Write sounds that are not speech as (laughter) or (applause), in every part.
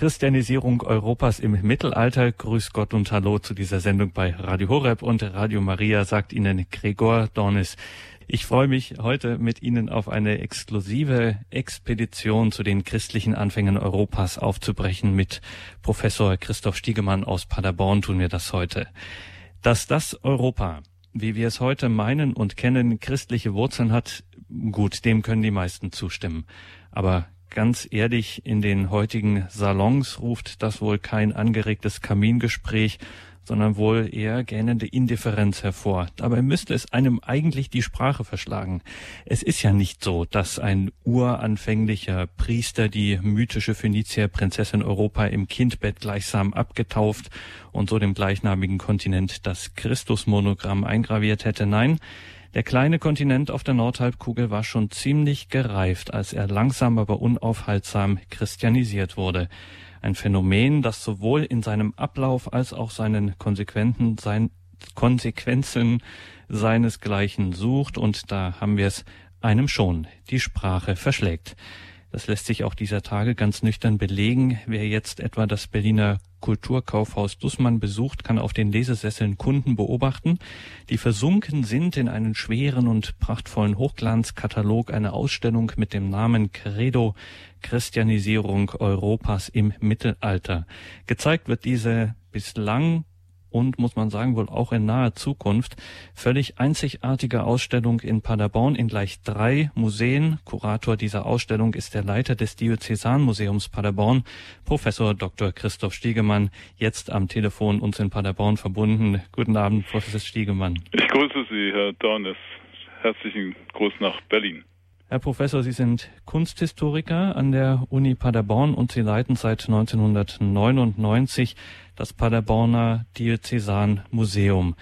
Christianisierung Europas im Mittelalter. Grüß Gott und Hallo zu dieser Sendung bei Radio Horeb und Radio Maria, sagt Ihnen Gregor Dornis. Ich freue mich heute mit Ihnen auf eine exklusive Expedition zu den christlichen Anfängen Europas aufzubrechen. Mit Professor Christoph Stiegemann aus Paderborn tun wir das heute. Dass das Europa, wie wir es heute meinen und kennen, christliche Wurzeln hat, gut, dem können die meisten zustimmen. Aber ganz ehrlich, in den heutigen Salons ruft das wohl kein angeregtes Kamingespräch, sondern wohl eher gähnende Indifferenz hervor. Dabei müsste es einem eigentlich die Sprache verschlagen. Es ist ja nicht so, dass ein uranfänglicher Priester die mythische Phönizier Prinzessin Europa im Kindbett gleichsam abgetauft und so dem gleichnamigen Kontinent das Christusmonogramm eingraviert hätte. Nein, der kleine Kontinent auf der Nordhalbkugel war schon ziemlich gereift, als er langsam aber unaufhaltsam christianisiert wurde. Ein Phänomen, das sowohl in seinem Ablauf als auch seinen Konsequenzen, sein, Konsequenzen seinesgleichen sucht und da haben wir es einem schon. Die Sprache verschlägt. Das lässt sich auch dieser Tage ganz nüchtern belegen. Wer jetzt etwa das Berliner Kulturkaufhaus Dussmann besucht, kann auf den Lesesesseln Kunden beobachten, die versunken sind in einen schweren und prachtvollen Hochglanzkatalog einer Ausstellung mit dem Namen Credo Christianisierung Europas im Mittelalter. Gezeigt wird diese bislang und muss man sagen wohl auch in naher Zukunft völlig einzigartige Ausstellung in Paderborn in gleich drei Museen. Kurator dieser Ausstellung ist der Leiter des Diözesanmuseums Paderborn, Professor Dr. Christoph Stiegemann, jetzt am Telefon uns in Paderborn verbunden. Guten Abend, Professor Stiegemann. Ich grüße Sie, Herr Dornes. Herzlichen Gruß nach Berlin. Herr Professor, Sie sind Kunsthistoriker an der Uni Paderborn und Sie leiten seit 1999 das Paderborner Diözesanmuseum.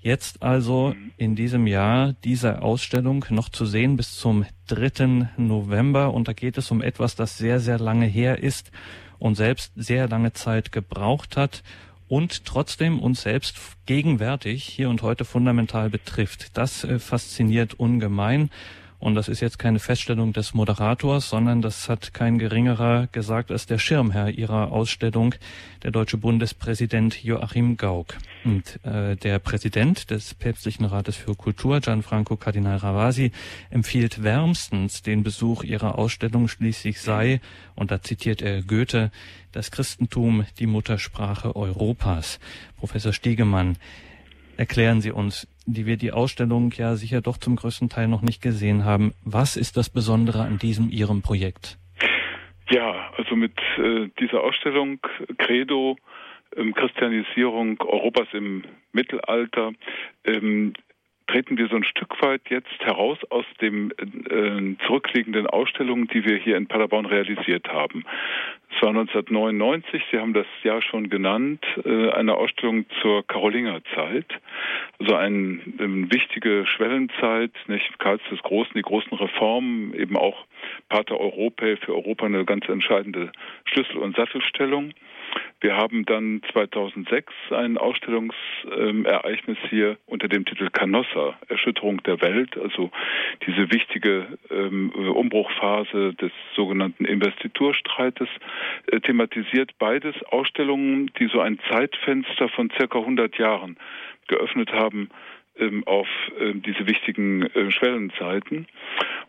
Jetzt also in diesem Jahr diese Ausstellung noch zu sehen bis zum 3. November und da geht es um etwas, das sehr, sehr lange her ist und selbst sehr lange Zeit gebraucht hat und trotzdem uns selbst gegenwärtig hier und heute fundamental betrifft. Das äh, fasziniert ungemein. Und das ist jetzt keine Feststellung des Moderators, sondern das hat kein geringerer gesagt als der Schirmherr ihrer Ausstellung, der deutsche Bundespräsident Joachim Gauck. Und äh, der Präsident des Päpstlichen Rates für Kultur, Gianfranco Cardinal Ravasi, empfiehlt wärmstens den Besuch ihrer Ausstellung. Schließlich sei, und da zitiert er Goethe, das Christentum die Muttersprache Europas. Professor Stiegemann, erklären Sie uns, die wir die Ausstellung ja sicher doch zum größten Teil noch nicht gesehen haben. Was ist das Besondere an diesem Ihrem Projekt? Ja, also mit äh, dieser Ausstellung Credo ähm, Christianisierung Europas im Mittelalter ähm, treten wir so ein Stück weit jetzt heraus aus den äh, zurückliegenden Ausstellungen, die wir hier in Paderborn realisiert haben. Es war 1999, Sie haben das Jahr schon genannt, äh, eine Ausstellung zur Karolingerzeit, also eine eine wichtige Schwellenzeit, nicht Karls des Großen, die großen Reformen, eben auch Pater Europae für Europa eine ganz entscheidende Schlüssel- und Sattelstellung. Wir haben dann 2006 ein Ausstellungsereignis hier unter dem Titel Canossa, Erschütterung der Welt, also diese wichtige ähm, Umbruchphase des sogenannten Investiturstreites, äh, thematisiert. Beides Ausstellungen, die so ein Zeitfenster von circa 100 Jahren geöffnet haben auf äh, diese wichtigen äh, Schwellenzeiten.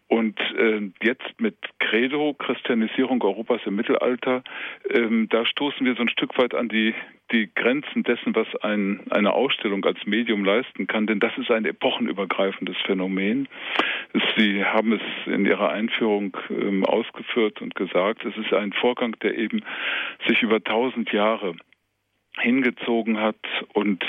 Und äh, jetzt mit Credo, Christianisierung Europas im Mittelalter, ähm, da stoßen wir so ein Stück weit an die, die Grenzen dessen, was ein, eine Ausstellung als Medium leisten kann, denn das ist ein epochenübergreifendes Phänomen. Sie haben es in Ihrer Einführung ähm, ausgeführt und gesagt, es ist ein Vorgang, der eben sich über tausend Jahre hingezogen hat und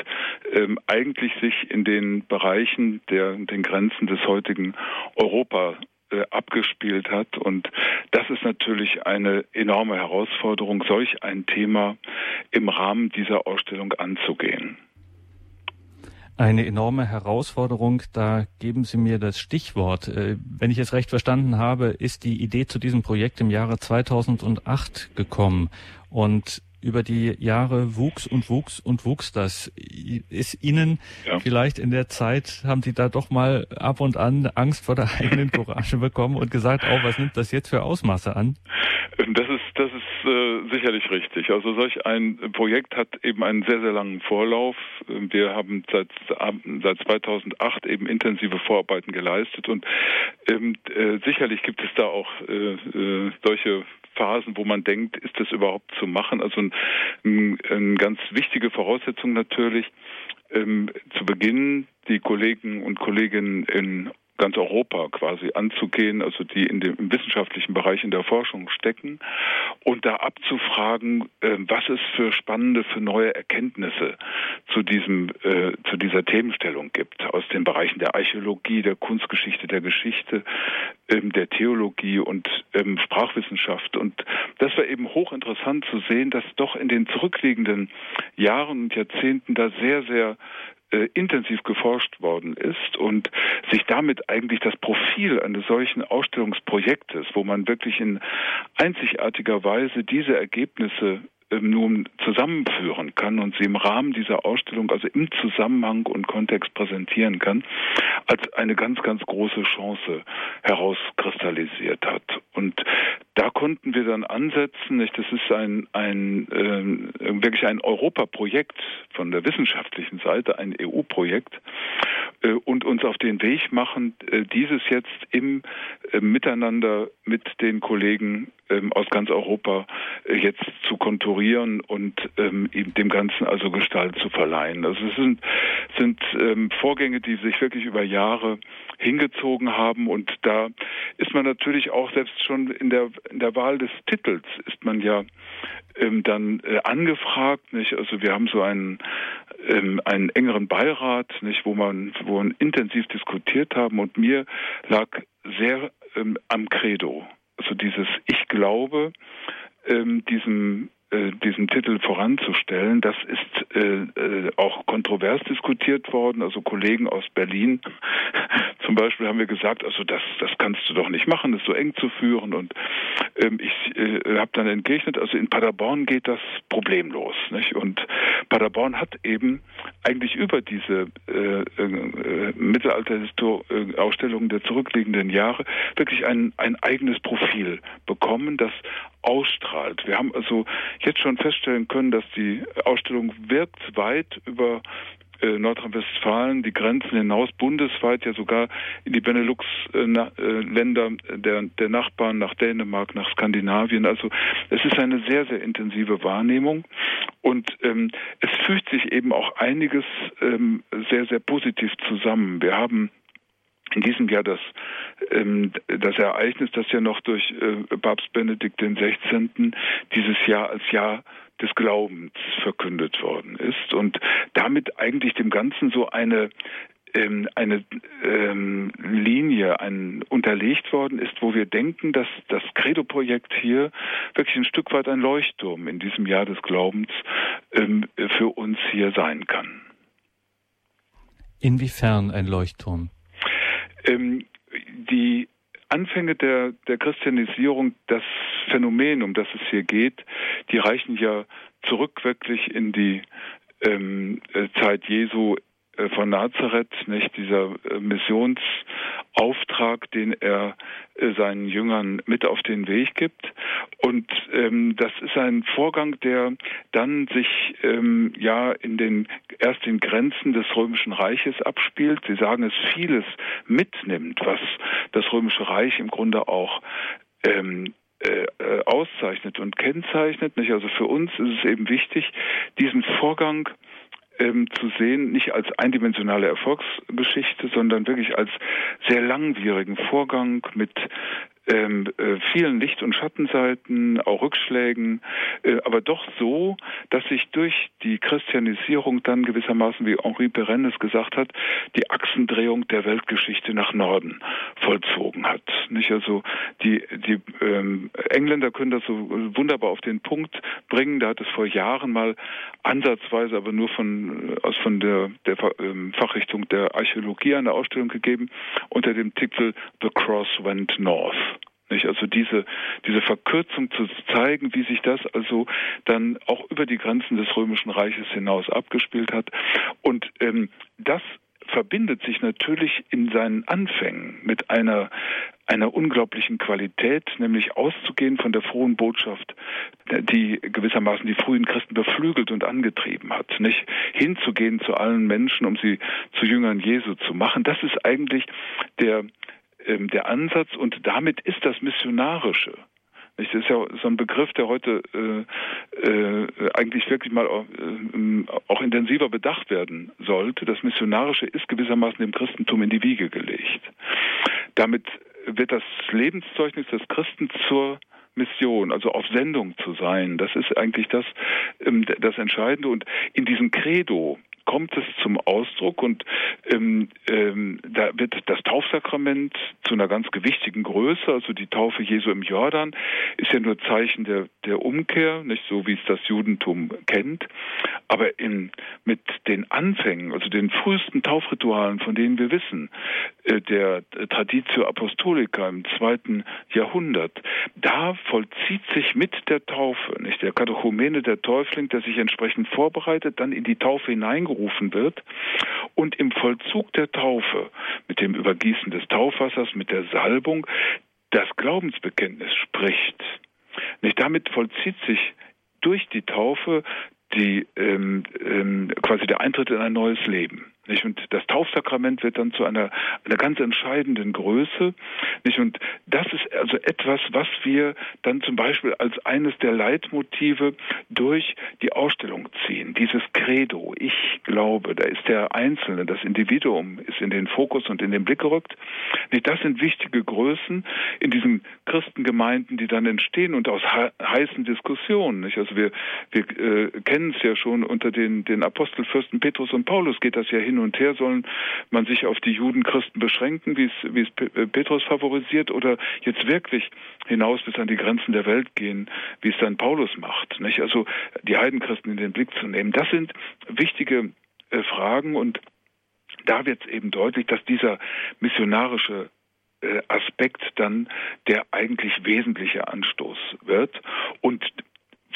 ähm, eigentlich sich in den Bereichen der den Grenzen des heutigen Europa äh, abgespielt hat. Und das ist natürlich eine enorme Herausforderung, solch ein Thema im Rahmen dieser Ausstellung anzugehen. Eine enorme Herausforderung, da geben Sie mir das Stichwort. Äh, wenn ich es recht verstanden habe, ist die Idee zu diesem Projekt im Jahre 2008 gekommen. Und über die Jahre wuchs und wuchs und wuchs das. Ist Ihnen ja. vielleicht in der Zeit, haben Sie da doch mal ab und an Angst vor der (laughs) eigenen Courage bekommen und gesagt, oh, was nimmt das jetzt für Ausmaße an? Das ist, das ist äh, sicherlich richtig. Also solch ein Projekt hat eben einen sehr, sehr langen Vorlauf. Wir haben seit, seit 2008 eben intensive Vorarbeiten geleistet und ähm, äh, sicherlich gibt es da auch äh, äh, solche Phasen, wo man denkt, ist das überhaupt zu machen? Also eine ein, ganz wichtige Voraussetzung natürlich, ähm, zu Beginn die Kollegen und Kolleginnen in ganz Europa quasi anzugehen, also die in dem wissenschaftlichen Bereich in der Forschung stecken und da abzufragen, äh, was es für spannende, für neue Erkenntnisse zu diesem äh, zu dieser Themenstellung gibt aus den Bereichen der Archäologie, der Kunstgeschichte, der Geschichte, ähm, der Theologie und ähm, Sprachwissenschaft. Und das war eben hochinteressant zu sehen, dass doch in den zurückliegenden Jahren und Jahrzehnten da sehr sehr äh, intensiv geforscht worden ist und sich damit eigentlich das Profil eines solchen Ausstellungsprojektes, wo man wirklich in einzigartiger Weise diese Ergebnisse nun zusammenführen kann und sie im Rahmen dieser Ausstellung, also im Zusammenhang und Kontext präsentieren kann, als eine ganz, ganz große Chance herauskristallisiert hat. Und da konnten wir dann ansetzen, nicht? das ist ein, ein äh, wirklich ein Europaprojekt von der wissenschaftlichen Seite, ein EU-Projekt, äh, und uns auf den Weg machen, äh, dieses jetzt im äh, Miteinander mit den Kollegen ähm, aus ganz Europa äh, jetzt zu konturieren und ähm, dem Ganzen also Gestalt zu verleihen. Also es sind, sind ähm, Vorgänge, die sich wirklich über Jahre hingezogen haben und da ist man natürlich auch selbst schon in der in der Wahl des Titels ist man ja ähm, dann äh, angefragt, nicht? Also wir haben so einen ähm, einen engeren Beirat, nicht, wo man wo man intensiv diskutiert haben und mir lag sehr ähm, am Credo also dieses Ich glaube, ähm, diesem diesen Titel voranzustellen. Das ist äh, äh, auch kontrovers diskutiert worden. Also Kollegen aus Berlin (laughs) zum Beispiel haben wir gesagt, also das, das kannst du doch nicht machen, das so eng zu führen. Und ähm, ich äh, habe dann entgegnet, also in Paderborn geht das problemlos. Nicht? Und Paderborn hat eben eigentlich über diese äh, äh, Mittelalter-Ausstellungen der zurückliegenden Jahre wirklich ein, ein eigenes Profil bekommen, das ausstrahlt. Wir haben also jetzt schon feststellen können, dass die Ausstellung wirkt weit über äh, Nordrhein-Westfalen, die Grenzen hinaus, bundesweit ja sogar in die Benelux-Länder der, der Nachbarn, nach Dänemark, nach Skandinavien. Also es ist eine sehr, sehr intensive Wahrnehmung und ähm, es fügt sich eben auch einiges ähm, sehr, sehr positiv zusammen. Wir haben in diesem Jahr das, ähm, das Ereignis, das ja noch durch äh, Papst Benedikt XVI. dieses Jahr als Jahr des Glaubens verkündet worden ist und damit eigentlich dem Ganzen so eine ähm, eine ähm, Linie ein, unterlegt worden ist, wo wir denken, dass das Credo-Projekt hier wirklich ein Stück weit ein Leuchtturm in diesem Jahr des Glaubens ähm, für uns hier sein kann. Inwiefern ein Leuchtturm? Ähm, die Anfänge der, der Christianisierung, das Phänomen, um das es hier geht, die reichen ja zurück wirklich in die ähm, äh, Zeit Jesu von Nazareth, nicht dieser äh, Missionsauftrag, den er äh, seinen Jüngern mit auf den Weg gibt. Und ähm, das ist ein Vorgang, der dann sich ähm, ja in den erst den Grenzen des römischen Reiches abspielt. Sie sagen, es vieles mitnimmt, was das römische Reich im Grunde auch ähm, äh, auszeichnet und kennzeichnet. Nicht? Also für uns ist es eben wichtig, diesen Vorgang ähm, zu sehen, nicht als eindimensionale Erfolgsgeschichte, sondern wirklich als sehr langwierigen Vorgang mit ähm, äh, vielen Licht- und Schattenseiten, auch Rückschlägen, äh, aber doch so, dass sich durch die Christianisierung dann gewissermaßen, wie Henri Perennes gesagt hat, die Achsendrehung der Weltgeschichte nach Norden vollzogen hat. Nicht also die die ähm, Engländer können das so wunderbar auf den Punkt bringen. Da hat es vor Jahren mal ansatzweise, aber nur von aus von der der ähm, Fachrichtung der Archäologie eine Ausstellung gegeben unter dem Titel The Cross Went North. Nicht? Also diese, diese Verkürzung zu zeigen, wie sich das also dann auch über die Grenzen des Römischen Reiches hinaus abgespielt hat. Und ähm, das verbindet sich natürlich in seinen Anfängen mit einer einer unglaublichen Qualität, nämlich auszugehen von der frohen Botschaft, die gewissermaßen die frühen Christen beflügelt und angetrieben hat, nicht hinzugehen zu allen Menschen, um sie zu Jüngern Jesu zu machen. Das ist eigentlich der ähm, der Ansatz und damit ist das Missionarische. Das ist ja so ein Begriff, der heute äh, äh, eigentlich wirklich mal auch, äh, auch intensiver bedacht werden sollte. Das Missionarische ist gewissermaßen dem Christentum in die Wiege gelegt. Damit wird das Lebenszeugnis des Christen zur Mission, also auf Sendung zu sein. Das ist eigentlich das, ähm, das Entscheidende. Und in diesem Credo, kommt es zum Ausdruck und ähm, ähm, da wird das Taufsakrament zu einer ganz gewichtigen Größe, also die Taufe Jesu im Jordan ist ja nur Zeichen der, der Umkehr, nicht so wie es das Judentum kennt, aber in, mit den Anfängen, also den frühesten Taufritualen, von denen wir wissen, äh, der Traditio Apostolica im zweiten Jahrhundert, da vollzieht sich mit der Taufe, nicht? Der Katechumene, der Täufling, der sich entsprechend vorbereitet, dann in die Taufe hineingerufen gerufen wird und im Vollzug der Taufe mit dem Übergießen des Taufwassers, mit der Salbung, das Glaubensbekenntnis spricht. Nicht damit vollzieht sich durch die Taufe die ähm, ähm, quasi der Eintritt in ein neues Leben. Nicht? Und das Taufsakrament wird dann zu einer, einer ganz entscheidenden Größe. Nicht? Und das ist also etwas, was wir dann zum Beispiel als eines der Leitmotive durch die Ausstellung ziehen. Dieses Credo, ich glaube, da ist der Einzelne, das Individuum ist in den Fokus und in den Blick gerückt. Nicht? Das sind wichtige Größen in diesen Christengemeinden, die dann entstehen und aus heißen Diskussionen. Nicht? Also wir, wir äh, kennen es ja schon unter den, den Apostelfürsten Petrus und Paulus geht das ja hin hin und her, sollen man sich auf die Judenchristen beschränken, wie es, wie es äh, Petrus favorisiert, oder jetzt wirklich hinaus bis an die Grenzen der Welt gehen, wie es dann Paulus macht. Nicht? Also die Heidenchristen in den Blick zu nehmen. Das sind wichtige äh, Fragen und da wird es eben deutlich, dass dieser missionarische äh, Aspekt dann der eigentlich wesentliche Anstoß wird. Und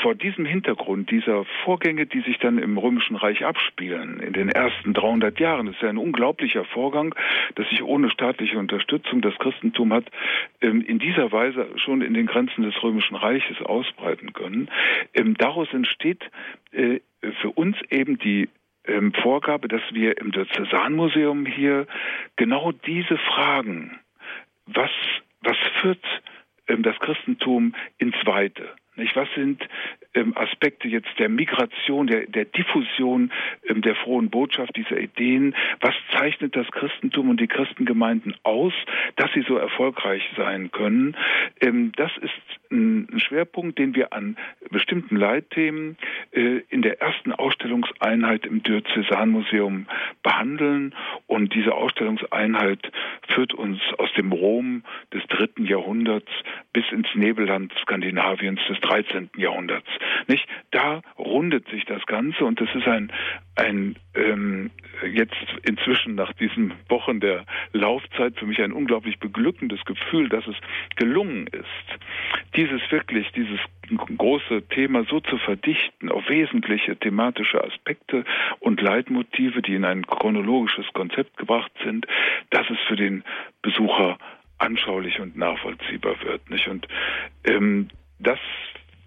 vor diesem Hintergrund dieser Vorgänge, die sich dann im Römischen Reich abspielen, in den ersten 300 Jahren, ist ja ein unglaublicher Vorgang, dass sich ohne staatliche Unterstützung das Christentum hat ähm, in dieser Weise schon in den Grenzen des Römischen Reiches ausbreiten können. Ähm, daraus entsteht äh, für uns eben die ähm, Vorgabe, dass wir im Diözesanmuseum hier genau diese Fragen, was, was führt das Christentum ins Weite? Nicht? Was sind ähm, Aspekte jetzt der Migration, der, der Diffusion ähm, der frohen Botschaft dieser Ideen? Was zeichnet das Christentum und die Christengemeinden aus, dass sie so erfolgreich sein können? Ähm, das ist ein Schwerpunkt, den wir an bestimmten Leitthemen in der ersten Ausstellungseinheit im Diözesanmuseum behandeln. Und diese Ausstellungseinheit führt uns aus dem Rom des dritten Jahrhunderts bis ins Nebelland Skandinaviens des 13. Jahrhunderts. Nicht? Da rundet sich das Ganze und das ist ein, ein ähm, jetzt inzwischen nach diesen Wochen der Laufzeit für mich ein unglaublich beglückendes Gefühl, dass es gelungen ist, dieses wirklich, dieses große Thema so zu verdichten auf wesentliche thematische Aspekte und Leitmotive, die in ein chronologisches Konzept gebracht sind, dass es für den Besucher anschaulich und nachvollziehbar wird. Nicht? Und ähm, das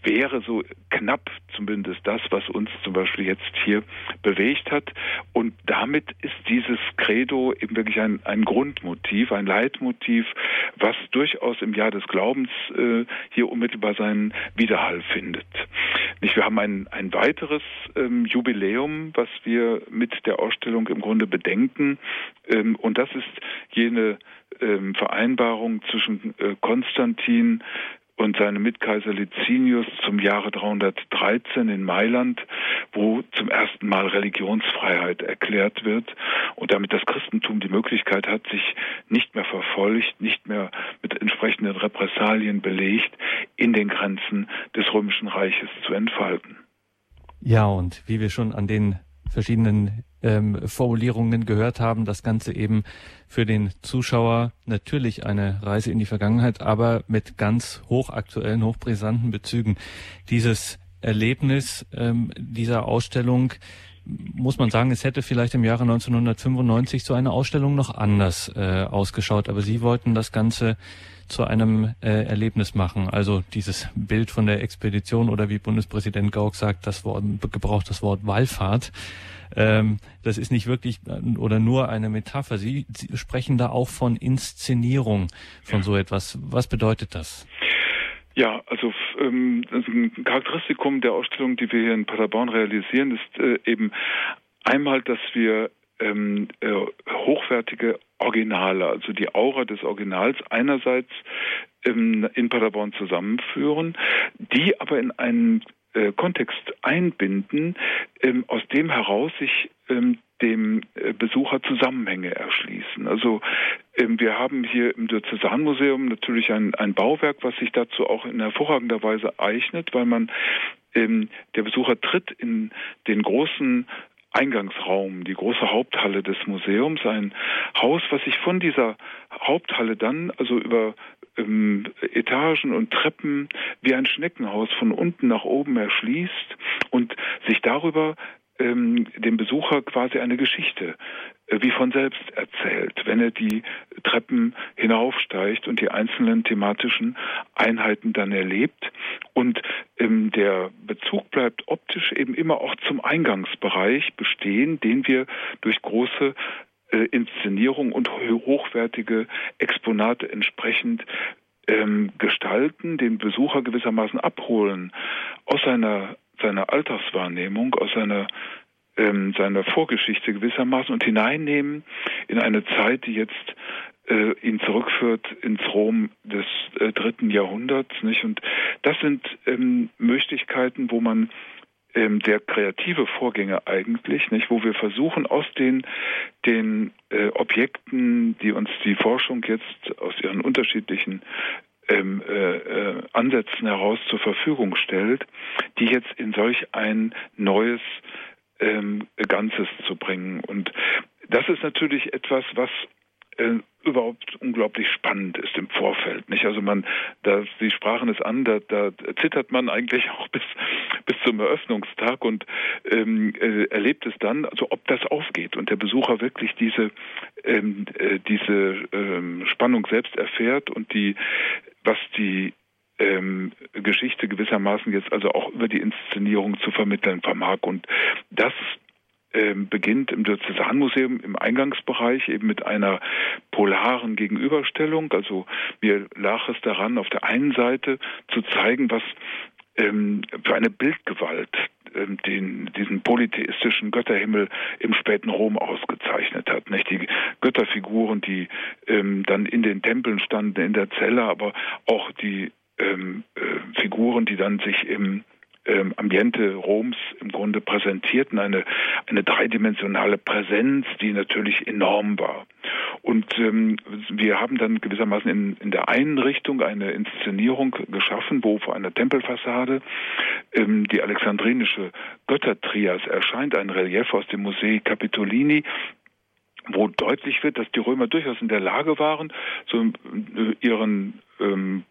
wäre so knapp zumindest das, was uns zum Beispiel jetzt hier bewegt hat. Und damit ist dieses Credo eben wirklich ein, ein Grundmotiv, ein Leitmotiv, was durchaus im Jahr des Glaubens äh, hier unmittelbar seinen Widerhall findet. Nicht, wir haben ein, ein weiteres ähm, Jubiläum, was wir mit der Ausstellung im Grunde bedenken. Ähm, und das ist jene ähm, Vereinbarung zwischen äh, Konstantin und seinem Mitkaiser Licinius zum Jahre 313 in Mailand, wo zum ersten Mal Religionsfreiheit erklärt wird und damit das Christentum die Möglichkeit hat, sich nicht mehr verfolgt, nicht mehr mit entsprechenden Repressalien belegt, in den Grenzen des Römischen Reiches zu entfalten. Ja, und wie wir schon an den verschiedenen ähm, Formulierungen gehört haben. Das Ganze eben für den Zuschauer natürlich eine Reise in die Vergangenheit, aber mit ganz hochaktuellen, hochbrisanten Bezügen. Dieses Erlebnis ähm, dieser Ausstellung muss man sagen, es hätte vielleicht im Jahre 1995 so eine Ausstellung noch anders äh, ausgeschaut, aber Sie wollten das Ganze zu einem äh, Erlebnis machen. Also dieses Bild von der Expedition oder wie Bundespräsident Gauck sagt, das Wort, gebraucht das Wort Wallfahrt. Ähm, das ist nicht wirklich äh, oder nur eine Metapher. Sie, Sie sprechen da auch von Inszenierung von ja. so etwas. Was bedeutet das? Ja, also ähm, ein Charakteristikum der Ausstellung, die wir hier in Paderborn realisieren, ist äh, eben einmal, dass wir ähm, äh, hochwertige Originale, also die Aura des Originals einerseits ähm, in Paderborn zusammenführen, die aber in einen äh, Kontext einbinden, ähm, aus dem heraus sich ähm, dem äh, Besucher Zusammenhänge erschließen. Also ähm, wir haben hier im Diözesanmuseum natürlich ein, ein Bauwerk, was sich dazu auch in hervorragender Weise eignet, weil man ähm, der Besucher tritt in den großen Eingangsraum, die große Haupthalle des Museums, ein Haus, was sich von dieser Haupthalle dann, also über ähm, Etagen und Treppen wie ein Schneckenhaus von unten nach oben erschließt und sich darüber ähm, dem Besucher quasi eine Geschichte äh, wie von selbst erzählt, wenn er die Treppen hinaufsteigt und die einzelnen thematischen Einheiten dann erlebt. Und ähm, der Bezug bleibt optisch eben immer auch zum Eingangsbereich bestehen, den wir durch große Inszenierung und hochwertige Exponate entsprechend ähm, gestalten, den Besucher gewissermaßen abholen aus seiner seiner Alltagswahrnehmung, aus seiner ähm, seiner Vorgeschichte gewissermaßen und hineinnehmen in eine Zeit, die jetzt äh, ihn zurückführt ins Rom des äh, dritten Jahrhunderts, nicht? Und das sind ähm, Möglichkeiten, wo man ähm, der kreative Vorgänge eigentlich, nicht, wo wir versuchen aus den den äh, Objekten, die uns die Forschung jetzt aus ihren unterschiedlichen ähm, äh, äh, Ansätzen heraus zur Verfügung stellt, die jetzt in solch ein neues ähm, Ganzes zu bringen. Und das ist natürlich etwas, was äh, überhaupt unglaublich spannend ist im Vorfeld. Nicht? Also man, da, Sie sprachen es an, da, da zittert man eigentlich (laughs) auch bis bis zum Eröffnungstag und ähm, äh, erlebt es dann, also ob das aufgeht und der Besucher wirklich diese ähm, äh, diese ähm, Spannung selbst erfährt und die was die ähm, Geschichte gewissermaßen jetzt also auch über die Inszenierung zu vermitteln vermag. Und das beginnt im Diözesanmuseum im Eingangsbereich eben mit einer polaren Gegenüberstellung. Also mir lag es daran, auf der einen Seite zu zeigen, was ähm, für eine Bildgewalt ähm, den, diesen polytheistischen Götterhimmel im späten Rom ausgezeichnet hat. Nicht die Götterfiguren, die ähm, dann in den Tempeln standen, in der Zelle, aber auch die ähm, äh, Figuren, die dann sich im ähm, Ambiente Roms im Grunde präsentierten, eine, eine dreidimensionale Präsenz, die natürlich enorm war. Und ähm, wir haben dann gewissermaßen in, in der einen Richtung eine Inszenierung geschaffen, wo vor einer Tempelfassade ähm, die alexandrinische Göttertrias erscheint, ein Relief aus dem Musee Capitolini, wo deutlich wird, dass die Römer durchaus in der Lage waren, so äh, ihren ähm,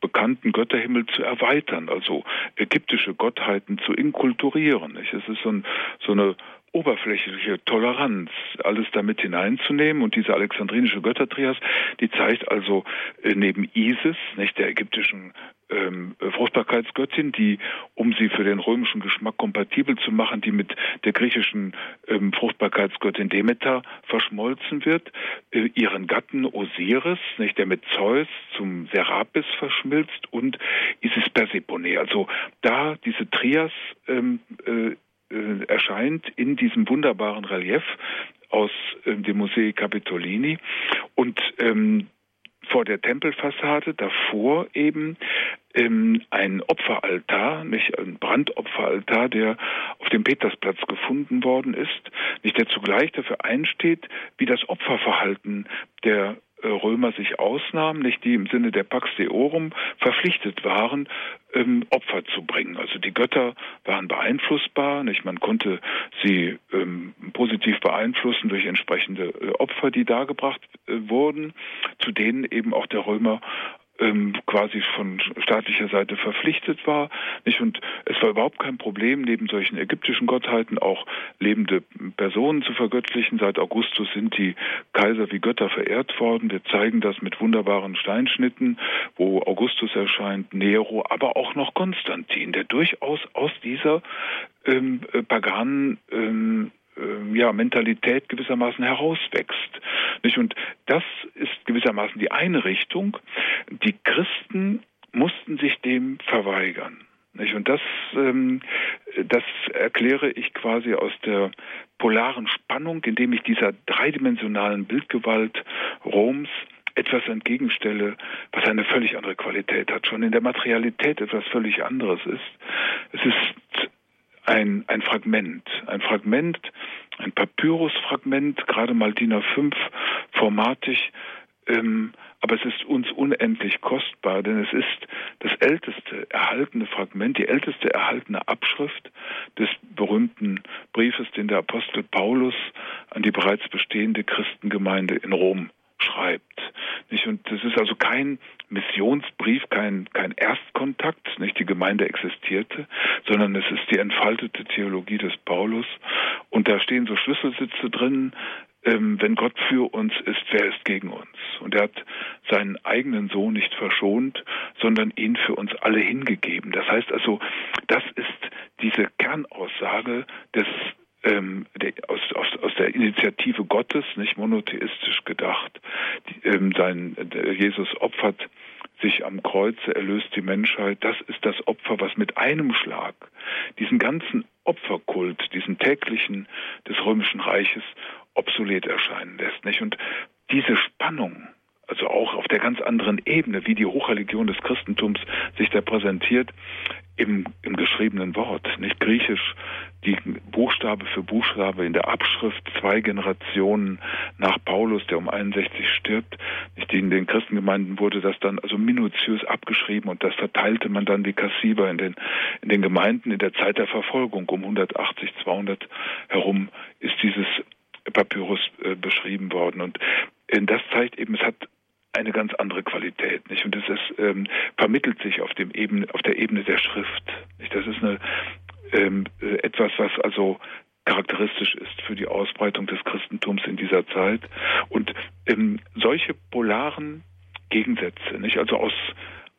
bekannten Götterhimmel zu erweitern, also ägyptische Gottheiten zu inkulturieren. Nicht? Es ist so, ein, so eine oberflächliche Toleranz, alles damit hineinzunehmen. Und diese alexandrinische Göttertrias, die zeigt also äh, neben Isis, nicht der ägyptischen ähm, Fruchtbarkeitsgöttin, die, um sie für den römischen Geschmack kompatibel zu machen, die mit der griechischen ähm, Fruchtbarkeitsgöttin Demeter verschmolzen wird, äh, ihren Gatten Osiris, nicht, der mit Zeus zum Serapis verschmilzt und Isis Persephone. Also da diese Trias ähm, äh, äh, erscheint in diesem wunderbaren Relief aus äh, dem Musee Capitolini und ähm, vor der Tempelfassade davor eben ähm, ein Opferaltar, nicht ein Brandopferaltar, der auf dem Petersplatz gefunden worden ist, nicht der zugleich dafür einsteht, wie das Opferverhalten der Römer sich ausnahmen, nicht die im Sinne der Pax Deorum verpflichtet waren, ähm, Opfer zu bringen. Also die Götter waren beeinflussbar, nicht? Man konnte sie ähm, positiv beeinflussen durch entsprechende äh, Opfer, die dargebracht äh, wurden, zu denen eben auch der Römer ähm, quasi von staatlicher Seite verpflichtet war. Nicht? Und es war überhaupt kein Problem, neben solchen ägyptischen Gottheiten auch lebende Personen zu vergöttlichen. Seit Augustus sind die Kaiser wie Götter verehrt worden. Wir zeigen das mit wunderbaren Steinschnitten, wo Augustus erscheint, Nero, aber auch noch Konstantin, der durchaus aus dieser ähm, äh, paganen ähm, ähm, ja, Mentalität gewissermaßen herauswächst. Nicht? Und das ist gewissermaßen die eine Richtung. Die Christen mussten sich dem verweigern. Nicht? Und das, ähm, das erkläre ich quasi aus der polaren Spannung, indem ich dieser dreidimensionalen Bildgewalt Roms etwas entgegenstelle, was eine völlig andere Qualität hat, schon in der Materialität etwas völlig anderes ist. Es ist ein, ein Fragment, ein Fragment, ein Papyrusfragment, gerade mal DIN A5 formatisch, ähm, aber es ist uns unendlich kostbar, denn es ist das älteste erhaltene Fragment, die älteste erhaltene Abschrift des berühmten Briefes, den der Apostel Paulus an die bereits bestehende Christengemeinde in Rom schreibt. Nicht? Und das ist also kein Missionsbrief, kein, kein Erstkontakt, nicht die Gemeinde existierte, sondern es ist die entfaltete Theologie des Paulus. Und da stehen so Schlüsselsitze drin, ähm, wenn Gott für uns ist, wer ist gegen uns? Und er hat seinen eigenen Sohn nicht verschont, sondern ihn für uns alle hingegeben. Das heißt also, das ist diese Kernaussage des ähm, der, aus, aus, aus der Initiative Gottes, nicht monotheistisch gedacht. Die, ähm, sein, Jesus opfert sich am Kreuze, erlöst die Menschheit. Das ist das Opfer, was mit einem Schlag diesen ganzen Opferkult, diesen täglichen des römischen Reiches obsolet erscheinen lässt. Nicht? Und diese Spannung, also auch auf der ganz anderen Ebene, wie die Hochreligion des Christentums sich da präsentiert, im, im geschriebenen Wort, nicht griechisch, die Buchstabe für Buchstabe in der Abschrift zwei Generationen nach Paulus, der um 61 stirbt, nicht in den Christengemeinden wurde das dann also minutiös abgeschrieben und das verteilte man dann wie Kassiber in den, in den Gemeinden in der Zeit der Verfolgung. Um 180, 200 herum ist dieses Papyrus äh, beschrieben worden. Und äh, das zeigt eben, es hat eine ganz andere Qualität, nicht? Und das ist, ähm, vermittelt sich auf dem Ebene, auf der Ebene der Schrift. Nicht? Das ist eine ähm, äh, etwas, was also charakteristisch ist für die Ausbreitung des Christentums in dieser Zeit. Und ähm, solche polaren Gegensätze, nicht? Also aus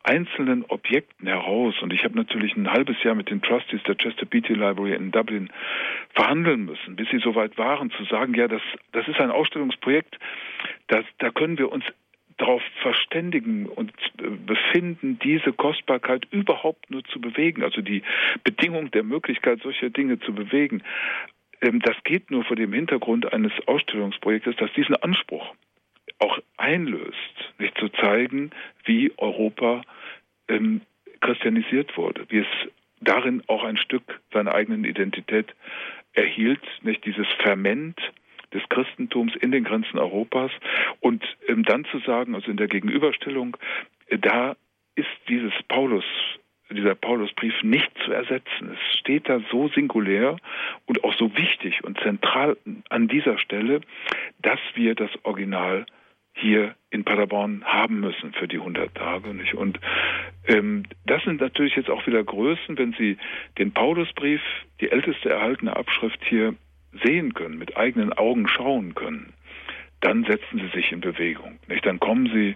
einzelnen Objekten heraus. Und ich habe natürlich ein halbes Jahr mit den Trustees der Chester Beatty Library in Dublin verhandeln müssen, bis sie soweit waren, zu sagen, ja, das, das ist ein Ausstellungsprojekt, das, da können wir uns darauf verständigen und befinden, diese Kostbarkeit überhaupt nur zu bewegen, also die Bedingung der Möglichkeit, solche Dinge zu bewegen. Ähm, das geht nur vor dem Hintergrund eines Ausstellungsprojektes, das diesen Anspruch auch einlöst, nicht zu zeigen, wie Europa ähm, christianisiert wurde, wie es darin auch ein Stück seiner eigenen Identität erhielt, nicht dieses Ferment des Christentums in den Grenzen Europas und ähm, dann zu sagen, also in der Gegenüberstellung, äh, da ist dieses Paulus dieser Paulusbrief nicht zu ersetzen. Es steht da so singulär und auch so wichtig und zentral an dieser Stelle, dass wir das Original hier in Paderborn haben müssen für die 100 Tage. Nicht? Und ähm, das sind natürlich jetzt auch wieder Größen, wenn Sie den Paulusbrief, die älteste erhaltene Abschrift hier sehen können, mit eigenen Augen schauen können, dann setzen sie sich in Bewegung. Nicht? Dann kommen sie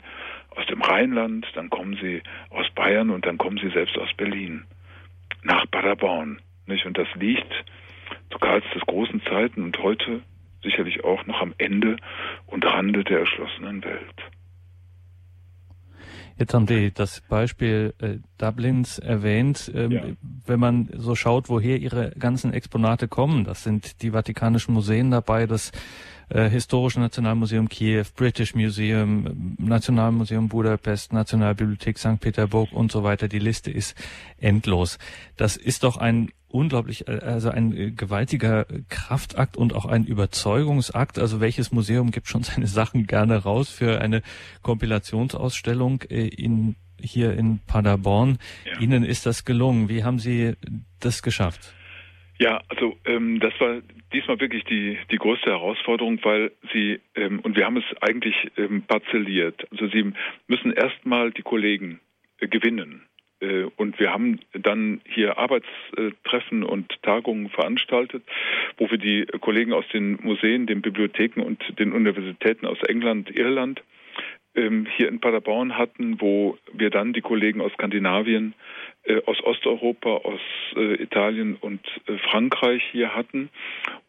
aus dem Rheinland, dann kommen sie aus Bayern und dann kommen sie selbst aus Berlin nach Paderborn. Nicht? Und das liegt zu Karls des großen Zeiten und heute sicherlich auch noch am Ende und Rande der erschlossenen Welt. Jetzt haben Sie das Beispiel äh, Dublins erwähnt. Ähm, ja. Wenn man so schaut, woher Ihre ganzen Exponate kommen, das sind die Vatikanischen Museen dabei, das äh, Historische Nationalmuseum Kiew, British Museum, Nationalmuseum Budapest, Nationalbibliothek St. Peterburg und so weiter. Die Liste ist endlos. Das ist doch ein unglaublich, äh, also ein gewaltiger Kraftakt und auch ein Überzeugungsakt. Also welches Museum gibt schon (laughs) seine Sachen gerne raus für eine Kompilationsausstellung äh, in hier in Paderborn. Ja. Ihnen ist das gelungen. Wie haben Sie das geschafft? Ja, also ähm, das war diesmal wirklich die, die größte Herausforderung, weil Sie, ähm, und wir haben es eigentlich ähm, parzelliert, also Sie müssen erstmal die Kollegen äh, gewinnen. Äh, und wir haben dann hier Arbeitstreffen und Tagungen veranstaltet, wo wir die Kollegen aus den Museen, den Bibliotheken und den Universitäten aus England, Irland ähm, hier in Paderborn hatten, wo wir dann die Kollegen aus Skandinavien, aus Osteuropa, aus äh, Italien und äh, Frankreich hier hatten,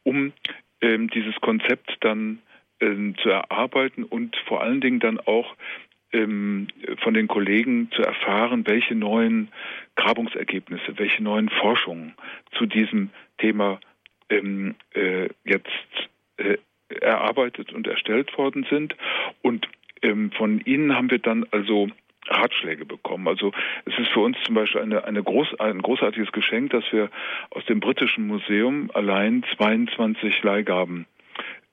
um ähm, dieses Konzept dann ähm, zu erarbeiten und vor allen Dingen dann auch ähm, von den Kollegen zu erfahren, welche neuen Grabungsergebnisse, welche neuen Forschungen zu diesem Thema äh, jetzt äh, erarbeitet und erstellt worden sind. Und von Ihnen haben wir dann also Ratschläge bekommen. Also es ist für uns zum Beispiel eine, eine groß, ein großartiges Geschenk, dass wir aus dem Britischen Museum allein 22 Leihgaben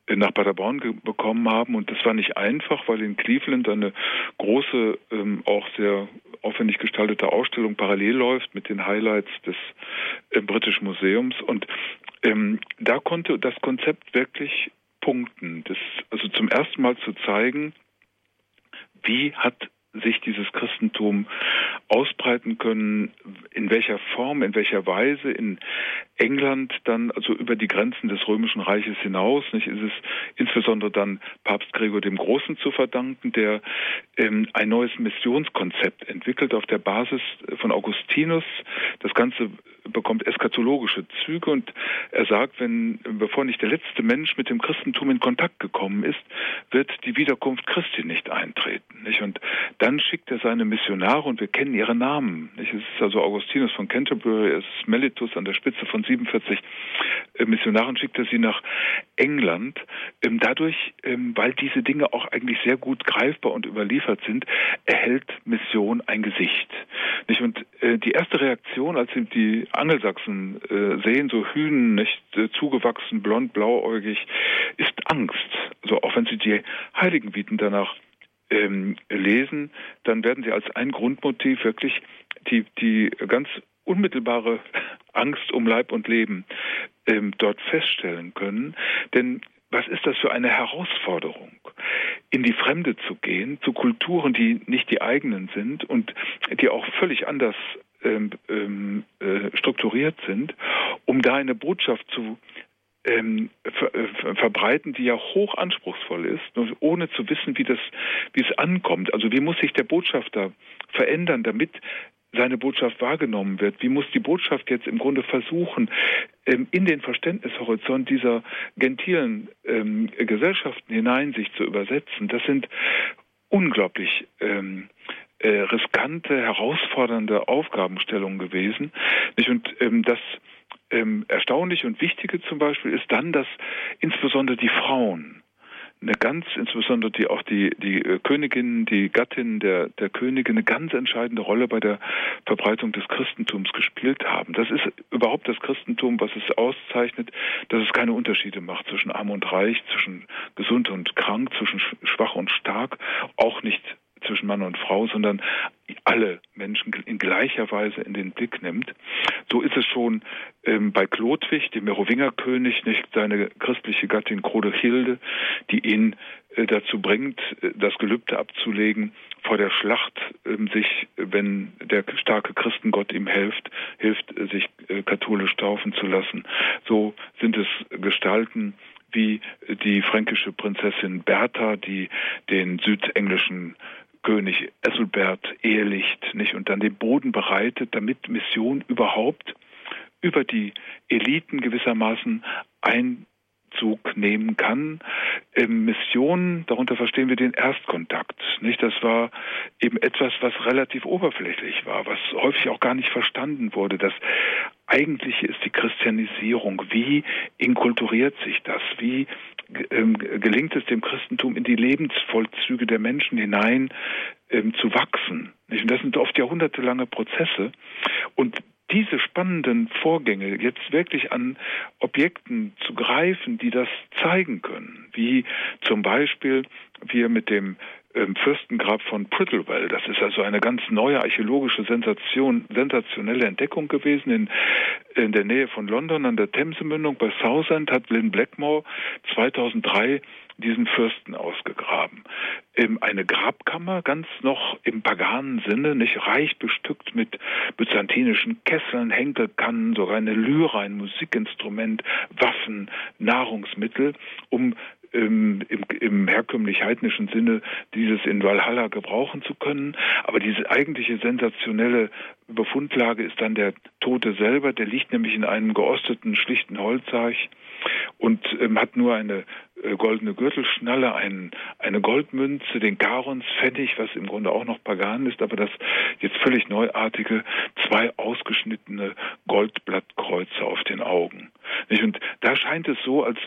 äh, nach Paderborn bekommen haben. Und das war nicht einfach, weil in Cleveland eine große, ähm, auch sehr aufwendig gestaltete Ausstellung parallel läuft mit den Highlights des äh, Britischen Museums. Und ähm, da konnte das Konzept wirklich punkten. Das, also zum ersten Mal zu zeigen, wie hat sich dieses Christentum ausbreiten können, in welcher Form, in welcher Weise in England dann also über die Grenzen des römischen Reiches hinaus, nicht ist es insbesondere dann Papst Gregor dem Großen zu verdanken, der ähm, ein neues Missionskonzept entwickelt auf der Basis von Augustinus. Das Ganze bekommt eschatologische Züge und er sagt, wenn bevor nicht der letzte Mensch mit dem Christentum in Kontakt gekommen ist, wird die Wiederkunft Christi nicht eintreten. Nicht? Und dann schickt er seine Missionare und wir kennen ihre Namen. Nicht? Es ist also Augustinus von Canterbury, es ist Mellitus an der Spitze von 47 äh, Missionaren, schickt er sie nach England. Ähm, dadurch, ähm, weil diese Dinge auch eigentlich sehr gut greifbar und überliefert sind, erhält Mission ein Gesicht. Nicht? Und äh, die erste Reaktion, als sie die Angelsachsen äh, sehen, so Hühnen, nicht zugewachsen, blond, blauäugig, ist Angst. So, auch wenn sie die Heiligenviten danach ähm, lesen, dann werden sie als ein Grundmotiv wirklich die, die ganz unmittelbare Angst um Leib und Leben ähm, dort feststellen können. Denn was ist das für eine Herausforderung, in die Fremde zu gehen, zu Kulturen, die nicht die eigenen sind und die auch völlig anders ähm, ähm, äh, strukturiert sind, um da eine Botschaft zu ähm, ver, äh, verbreiten, die ja hoch anspruchsvoll ist, ohne zu wissen, wie das, wie es ankommt. Also wie muss sich der Botschafter verändern, damit seine Botschaft wahrgenommen wird? Wie muss die Botschaft jetzt im Grunde versuchen, ähm, in den Verständnishorizont dieser gentilen ähm, Gesellschaften hinein sich zu übersetzen? Das sind unglaublich äh, riskante, herausfordernde Aufgabenstellungen gewesen. Nicht? Und ähm, das ähm, Erstaunliche und Wichtige zum Beispiel ist dann, dass insbesondere die Frauen eine ganz, insbesondere die auch die die äh, Königin, die Gattin der der Königin eine ganz entscheidende Rolle bei der Verbreitung des Christentums gespielt haben. Das ist überhaupt das Christentum, was es auszeichnet, dass es keine Unterschiede macht zwischen arm und reich, zwischen gesund und krank, zwischen schwach und stark, auch nicht zwischen Mann und Frau, sondern alle Menschen in gleicher Weise in den Blick nimmt. So ist es schon ähm, bei Chlodwig, dem Merowingerkönig, nicht seine christliche Gattin Chrodechilde, die ihn äh, dazu bringt, äh, das Gelübde abzulegen, vor der Schlacht äh, sich, wenn der starke Christengott ihm hilft, hilft, äh, sich äh, katholisch taufen zu lassen. So sind es Gestalten, wie die fränkische Prinzessin Bertha, die den südenglischen König Esselbert Ehelicht, nicht? Und dann den Boden bereitet, damit Mission überhaupt über die Eliten gewissermaßen Einzug nehmen kann. Ähm, Mission, darunter verstehen wir den Erstkontakt, nicht? Das war eben etwas, was relativ oberflächlich war, was häufig auch gar nicht verstanden wurde. Das Eigentliche ist die Christianisierung. Wie inkulturiert sich das? Wie ähm, gelingt es dem Christentum in die Lebensvollzüge der Menschen hinein ähm, zu wachsen. Und das sind oft jahrhundertelange Prozesse. Und diese spannenden Vorgänge jetzt wirklich an Objekten zu greifen, die das zeigen können, wie zum Beispiel wir mit dem ähm, Fürstengrab von Prittlewell. Das ist also eine ganz neue archäologische Sensation, sensationelle Entdeckung gewesen. In, in der Nähe von London an der Themsemündung bei Southend hat Lynn Blackmore 2003 diesen Fürsten ausgegraben. Eine Grabkammer, ganz noch im paganen Sinne, nicht reich bestückt mit byzantinischen Kesseln, Henkelkannen, sogar eine Lyra, ein Musikinstrument, Waffen, Nahrungsmittel, um im, im, im herkömmlich-heidnischen Sinne dieses in Valhalla gebrauchen zu können. Aber diese eigentliche sensationelle Befundlage ist dann der Tote selber. Der liegt nämlich in einem geosteten, schlichten Holzarch und ähm, hat nur eine äh, goldene Gürtelschnalle, ein, eine Goldmünze, den Garons Pfennig, was im Grunde auch noch pagan ist, aber das jetzt völlig neuartige, zwei ausgeschnittene Goldblattkreuze auf den Augen. Und da scheint es so, als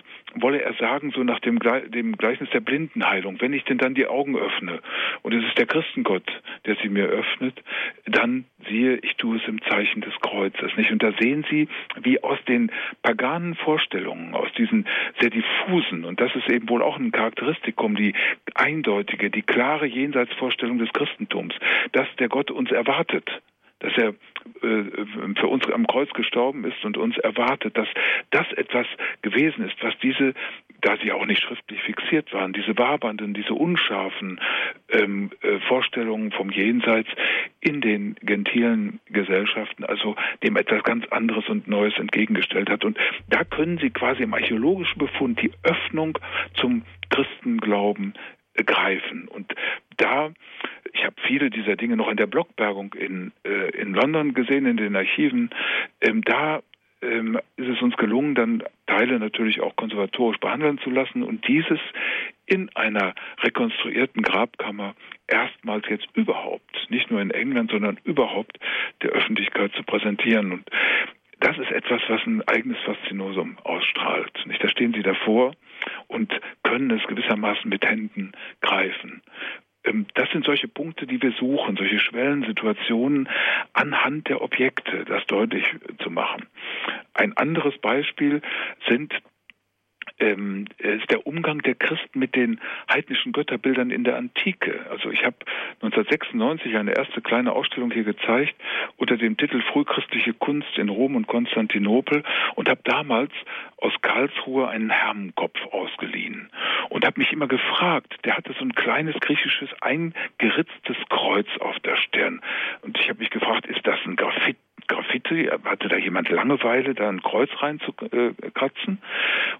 wolle er sagen, so nach dem, dem Gleichnis der Blindenheilung, wenn ich denn dann die Augen öffne und es ist der Christengott, der sie mir öffnet, dann siehe, ich tue es im Zeichen des Kreuzes. Nicht? Und da sehen Sie, wie aus den paganen Vorstellungen, aus diesen sehr diffusen, und das ist eben wohl auch ein Charakteristikum, die eindeutige, die klare Jenseitsvorstellung des Christentums, dass der Gott uns erwartet, dass er äh, für uns am Kreuz gestorben ist und uns erwartet, dass das etwas gewesen ist, was diese, da sie auch nicht schriftlich fixiert waren, diese wabernden, diese unscharfen ähm, äh, Vorstellungen vom Jenseits in den gentilen Gesellschaften, also dem etwas ganz anderes und Neues entgegengestellt hat. Und da können Sie quasi im archäologischen Befund die Öffnung zum Christenglauben greifen. Und da, ich habe viele dieser Dinge noch in der Blockbergung in, äh, in London gesehen, in den Archiven, ähm, da ähm, ist es uns gelungen, dann Teile natürlich auch konservatorisch behandeln zu lassen und dieses in einer rekonstruierten Grabkammer erstmals jetzt überhaupt, nicht nur in England, sondern überhaupt der Öffentlichkeit zu präsentieren. Und das ist etwas, was ein eigenes Faszinosum ausstrahlt. Nicht? Da stehen Sie davor und können es gewissermaßen mit Händen greifen. Ähm, das sind solche Punkte, die wir suchen, solche Schwellensituationen anhand der Objekte, das deutlich zu machen. Ein anderes Beispiel sind ähm, ist der Umgang der Christen mit den heidnischen Götterbildern in der Antike. Also ich habe 1996 eine erste kleine Ausstellung hier gezeigt unter dem Titel Frühchristliche Kunst in Rom und Konstantinopel und habe damals aus Karlsruhe einen Hermenkopf ausgeliehen und habe mich immer gefragt, der hatte so ein kleines griechisches eingeritztes Kreuz auf der Stirn und ich habe mich gefragt, ist das ein Graffiti? Graffiti, hatte da jemand Langeweile, da ein Kreuz reinzukratzen.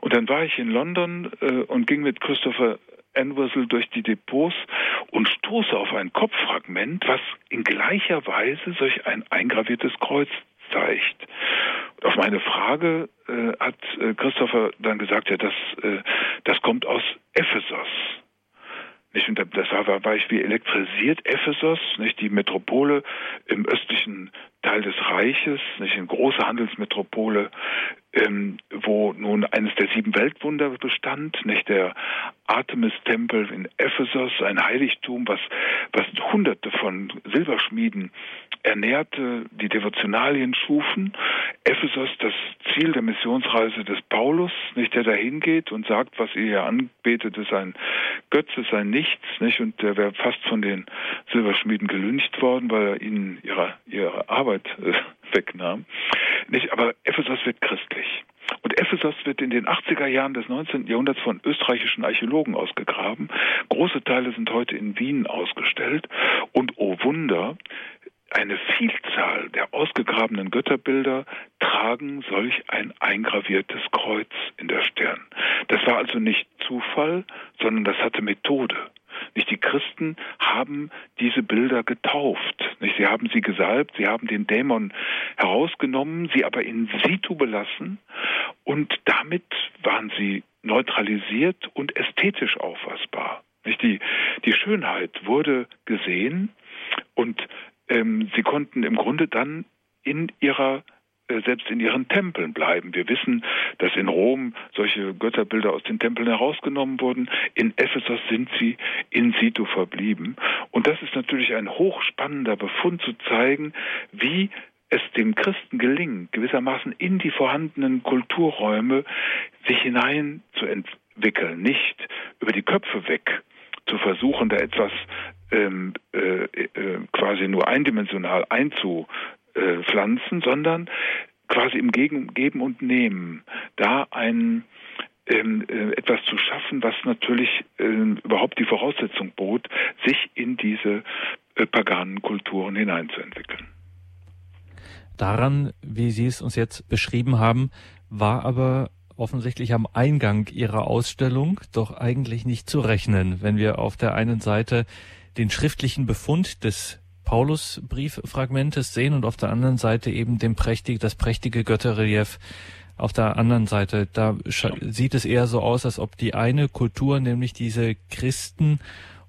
Und dann war ich in London äh, und ging mit Christopher Entwistle durch die Depots und stoße auf ein Kopffragment, was in gleicher Weise solch ein eingraviertes Kreuz zeigt. Und auf meine Frage äh, hat äh, Christopher dann gesagt, ja, das, äh, das kommt aus Ephesos. Nicht? Und das war, war ich wie elektrisiert. Ephesos, nicht die Metropole im östlichen Teil des Reiches, nicht eine große Handelsmetropole, ähm, wo nun eines der sieben Weltwunder bestand, nicht der Artemis-Tempel in Ephesus, ein Heiligtum, was, was Hunderte von Silberschmieden ernährte, die Devotionalien schufen. Ephesus, das Ziel der Missionsreise des Paulus, nicht der dahin geht und sagt, was ihr hier anbetet, ist ein Götze, ein Nichts, nicht? Und der wäre fast von den Silberschmieden gelüncht worden, weil er ihnen ihre, ihre Arbeit äh, (laughs) wegnahm. Nicht? Aber Ephesus wird christlich. Und Ephesus wird in den 80er Jahren des 19. Jahrhunderts von österreichischen Archäologen ausgegraben. Große Teile sind heute in Wien ausgestellt. Und oh Wunder, eine Vielzahl der ausgegrabenen Götterbilder tragen solch ein eingraviertes Kreuz in der Stirn. Das war also nicht Zufall, sondern das hatte Methode. Nicht die Christen haben diese Bilder getauft. Nicht sie haben sie gesalbt, sie haben den Dämon herausgenommen, sie aber in situ belassen und damit waren sie neutralisiert und ästhetisch auffassbar. Nicht die die Schönheit wurde gesehen und ähm, sie konnten im Grunde dann in ihrer selbst in ihren Tempeln bleiben. Wir wissen, dass in Rom solche Götterbilder aus den Tempeln herausgenommen wurden. In Ephesus sind sie in situ verblieben. Und das ist natürlich ein hochspannender Befund zu zeigen, wie es dem Christen gelingt, gewissermaßen in die vorhandenen Kulturräume sich hinein zu entwickeln, nicht über die Köpfe weg zu versuchen, da etwas ähm, äh, äh, quasi nur eindimensional einzupflanzen, sondern quasi im Geben und Nehmen da ein ähm, äh, etwas zu schaffen, was natürlich äh, überhaupt die Voraussetzung bot, sich in diese äh, paganen Kulturen hineinzuentwickeln. Daran, wie Sie es uns jetzt beschrieben haben, war aber offensichtlich am Eingang Ihrer Ausstellung doch eigentlich nicht zu rechnen, wenn wir auf der einen Seite den schriftlichen Befund des Paulusbrieffragmentes sehen und auf der anderen Seite eben dem prächtig, das prächtige Götterrelief auf der anderen Seite. Da sieht es eher so aus, als ob die eine Kultur, nämlich diese Christen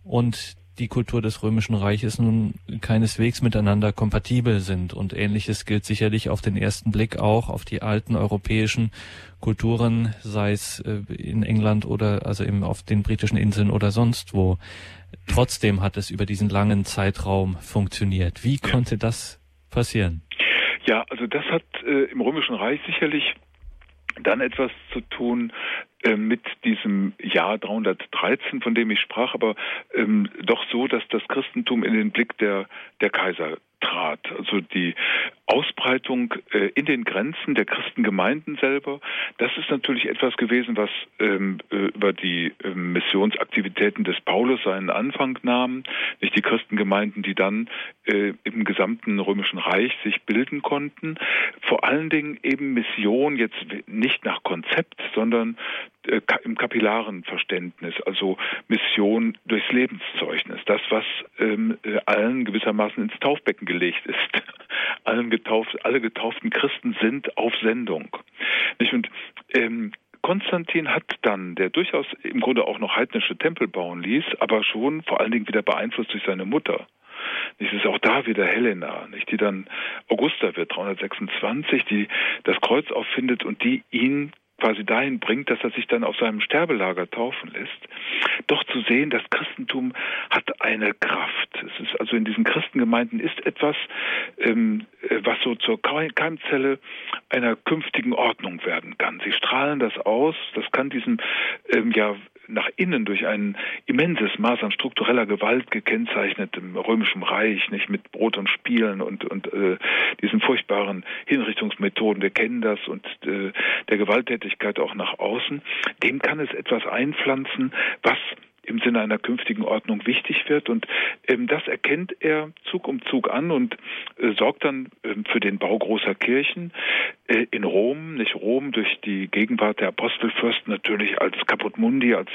und die Kultur des Römischen Reiches nun keineswegs miteinander kompatibel sind. Und ähnliches gilt sicherlich auf den ersten Blick auch auf die alten europäischen Kulturen, sei es äh, in England oder also eben auf den britischen Inseln oder sonst wo. Trotzdem hat es über diesen langen Zeitraum funktioniert. Wie konnte das passieren? Ja, also das hat äh, im Römischen Reich sicherlich dann etwas zu tun äh, mit diesem Jahr 313, von dem ich sprach, aber ähm, doch so, dass das Christentum in den Blick der, der Kaiser trat. Also die Ausbreitung äh, in den Grenzen der Christengemeinden selber, das ist natürlich etwas gewesen, was ähm, äh, über die äh, Missionsaktivitäten des Paulus seinen Anfang nahm. Nicht die Christengemeinden, die dann äh, im gesamten römischen Reich sich bilden konnten. Vor allen Dingen eben Mission jetzt nicht nach Konzept, sondern im kapillaren Verständnis, also Mission durchs Lebenszeugnis, das, was ähm, äh, allen gewissermaßen ins Taufbecken gelegt ist. (laughs) Allen getauft, alle getauften Christen sind auf Sendung. Nicht? Und ähm, Konstantin hat dann, der durchaus im Grunde auch noch heidnische Tempel bauen ließ, aber schon vor allen Dingen wieder beeinflusst durch seine Mutter. Es ist auch da wieder Helena, nicht, die dann Augusta wird, 326, die das Kreuz auffindet und die ihn quasi dahin bringt, dass er sich dann auf seinem Sterbelager taufen lässt, doch zu sehen, das Christentum hat eine Kraft. Es ist also in diesen Christengemeinden ist etwas, ähm, äh, was so zur Keimzelle einer künftigen Ordnung werden kann. Sie strahlen das aus, das kann diesem ähm, ja nach innen durch ein immenses Maß an struktureller Gewalt gekennzeichnetem römischen Reich, nicht mit Brot und Spielen und und äh, diesen furchtbaren Hinrichtungsmethoden. Wir kennen das und äh, der Gewalttätigkeit auch nach außen. Dem kann es etwas einpflanzen, was im Sinne einer künftigen Ordnung wichtig wird. Und ähm, das erkennt er Zug um Zug an und äh, sorgt dann ähm, für den Bau großer Kirchen äh, in Rom, nicht Rom durch die Gegenwart der Apostelfürsten natürlich als Caput Mundi, als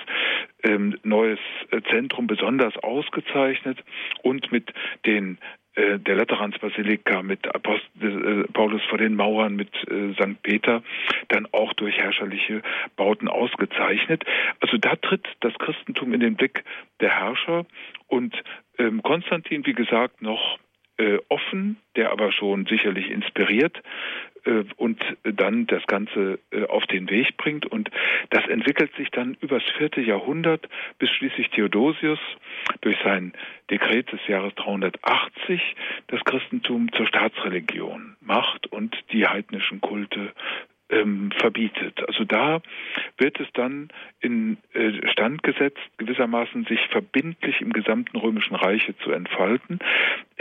ähm, neues äh, Zentrum besonders ausgezeichnet und mit den der Lateransbasilika mit Apostel, äh, Paulus vor den Mauern, mit äh, St. Peter, dann auch durch herrscherliche Bauten ausgezeichnet. Also da tritt das Christentum in den Blick der Herrscher und ähm, Konstantin, wie gesagt, noch äh, offen, der aber schon sicherlich inspiriert äh, und dann das Ganze äh, auf den Weg bringt. Und das entwickelt sich dann übers vierte Jahrhundert, bis schließlich Theodosius durch sein Dekret des Jahres 380 das Christentum zur Staatsreligion macht und die heidnischen Kulte ähm, verbietet. Also da wird es dann in äh, Stand gesetzt, gewissermaßen sich verbindlich im gesamten römischen Reiche zu entfalten.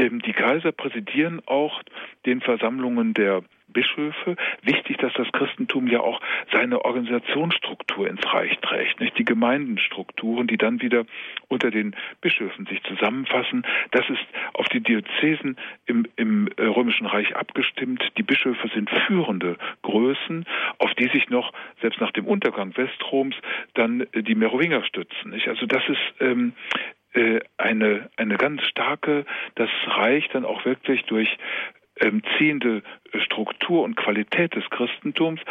Die Kaiser präsidieren auch den Versammlungen der Bischöfe. Wichtig, dass das Christentum ja auch seine Organisationsstruktur ins Reich trägt, nicht die Gemeindenstrukturen, die dann wieder unter den Bischöfen sich zusammenfassen. Das ist auf die Diözesen im, im äh, Römischen Reich abgestimmt. Die Bischöfe sind führende Größen, auf die sich noch, selbst nach dem Untergang Westroms, dann äh, die Merowinger stützen. Nicht? Also das ist ähm, äh, eine, eine ganz starke, das Reich dann auch wirklich durch ähm, ziehende Struktur und Qualität des Christentums.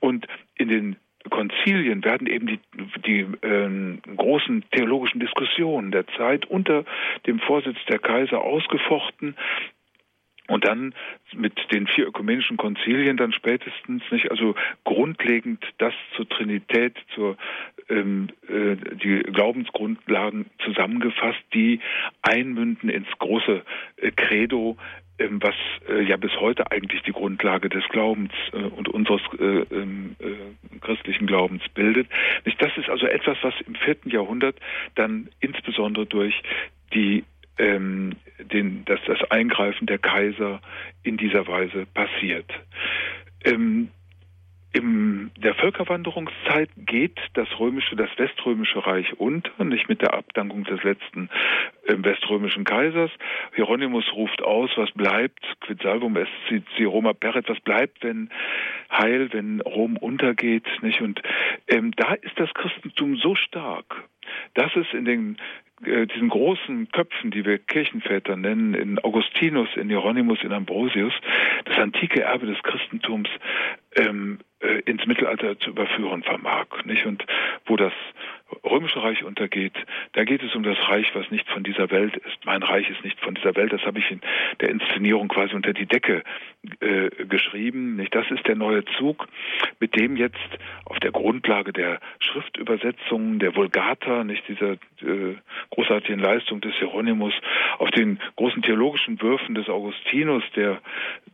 Und in den Konzilien werden eben die, die äh, großen theologischen Diskussionen der Zeit unter dem Vorsitz der Kaiser ausgefochten Und dann mit den vier ökumenischen Konzilien dann spätestens nicht, also grundlegend das zur Trinität, zur ähm, äh, die Glaubensgrundlagen zusammengefasst, die einmünden ins große äh, Credo, ähm, was äh, ja bis heute eigentlich die Grundlage des Glaubens äh, und unseres äh, ähm, äh, christlichen Glaubens bildet. Das ist also etwas, was im vierten Jahrhundert dann insbesondere durch die ähm, den, dass das Eingreifen der Kaiser in dieser Weise passiert. Ähm, in der Völkerwanderungszeit geht das römische, das weströmische Reich unter, nicht mit der Abdankung des letzten weströmischen Kaisers. Hieronymus ruft aus, was bleibt, quid salvum est si Roma peret, was bleibt, wenn Heil, wenn Rom untergeht, nicht? Und ähm, da ist das Christentum so stark, dass es in den äh, diesen großen Köpfen, die wir Kirchenväter nennen, in Augustinus, in Hieronymus, in Ambrosius, das antike Erbe des Christentums ähm, äh, ins Mittelalter zu überführen vermag, nicht? Und wo das Römische Reich untergeht, da geht es um das Reich, was nicht von dieser Welt ist. Mein Reich ist nicht von dieser Welt. Das habe ich in der Inszenierung quasi unter die Decke äh, geschrieben. Nicht? Das ist der neue Zug, mit dem jetzt auf der Grundlage der Schriftübersetzungen, der Vulgata, nicht dieser äh, großartigen Leistung des Hieronymus, auf den großen theologischen Würfen des Augustinus, der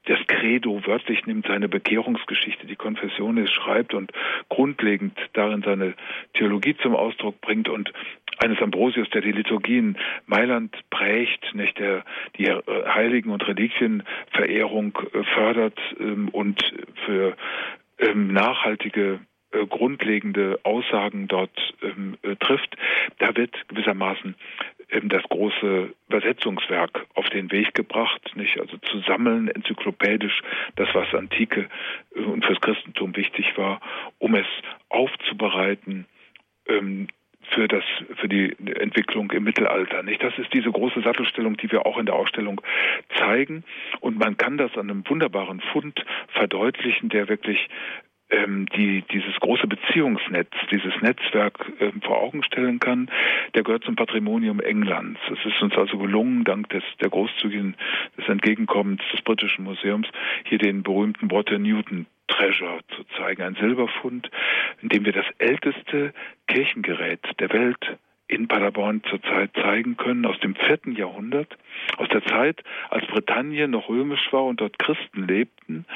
das Credo wörtlich nimmt, seine Bekehrungsgeschichte, die Konfession ist, schreibt und grundlegend darin seine Theologie zum Ausdruck bringt und eines Ambrosius, der die Liturgien Mailand prägt, nicht der die äh, Heiligen und Reliquienverehrung äh, fördert ähm, und für ähm, nachhaltige äh, grundlegende Aussagen dort ähm, trifft, da wird gewissermaßen das große Übersetzungswerk auf den Weg gebracht, nicht? Also zu sammeln, enzyklopädisch, das, was Antike und fürs Christentum wichtig war, um es aufzubereiten, ähm, für das für die Entwicklung im Mittelalter. Nicht, das ist diese große Sattelstellung, die wir auch in der Ausstellung zeigen und man kann das an einem wunderbaren Fund verdeutlichen, der wirklich ähm, die dieses große Beziehungsnetz, dieses Netzwerk ähm, vor Augen stellen kann, der gehört zum Patrimonium Englands. Es ist uns also gelungen, dank des der großzügigen des Entgegenkommens des britischen Museums hier den berühmten Water Newton Treasure zu zeigen, ein Silberfund, in dem wir das älteste Kirchengerät der Welt in Paderborn zurzeit zeigen können, aus dem vierten Jahrhundert, aus der Zeit, als Britannien noch römisch war und dort Christen lebten,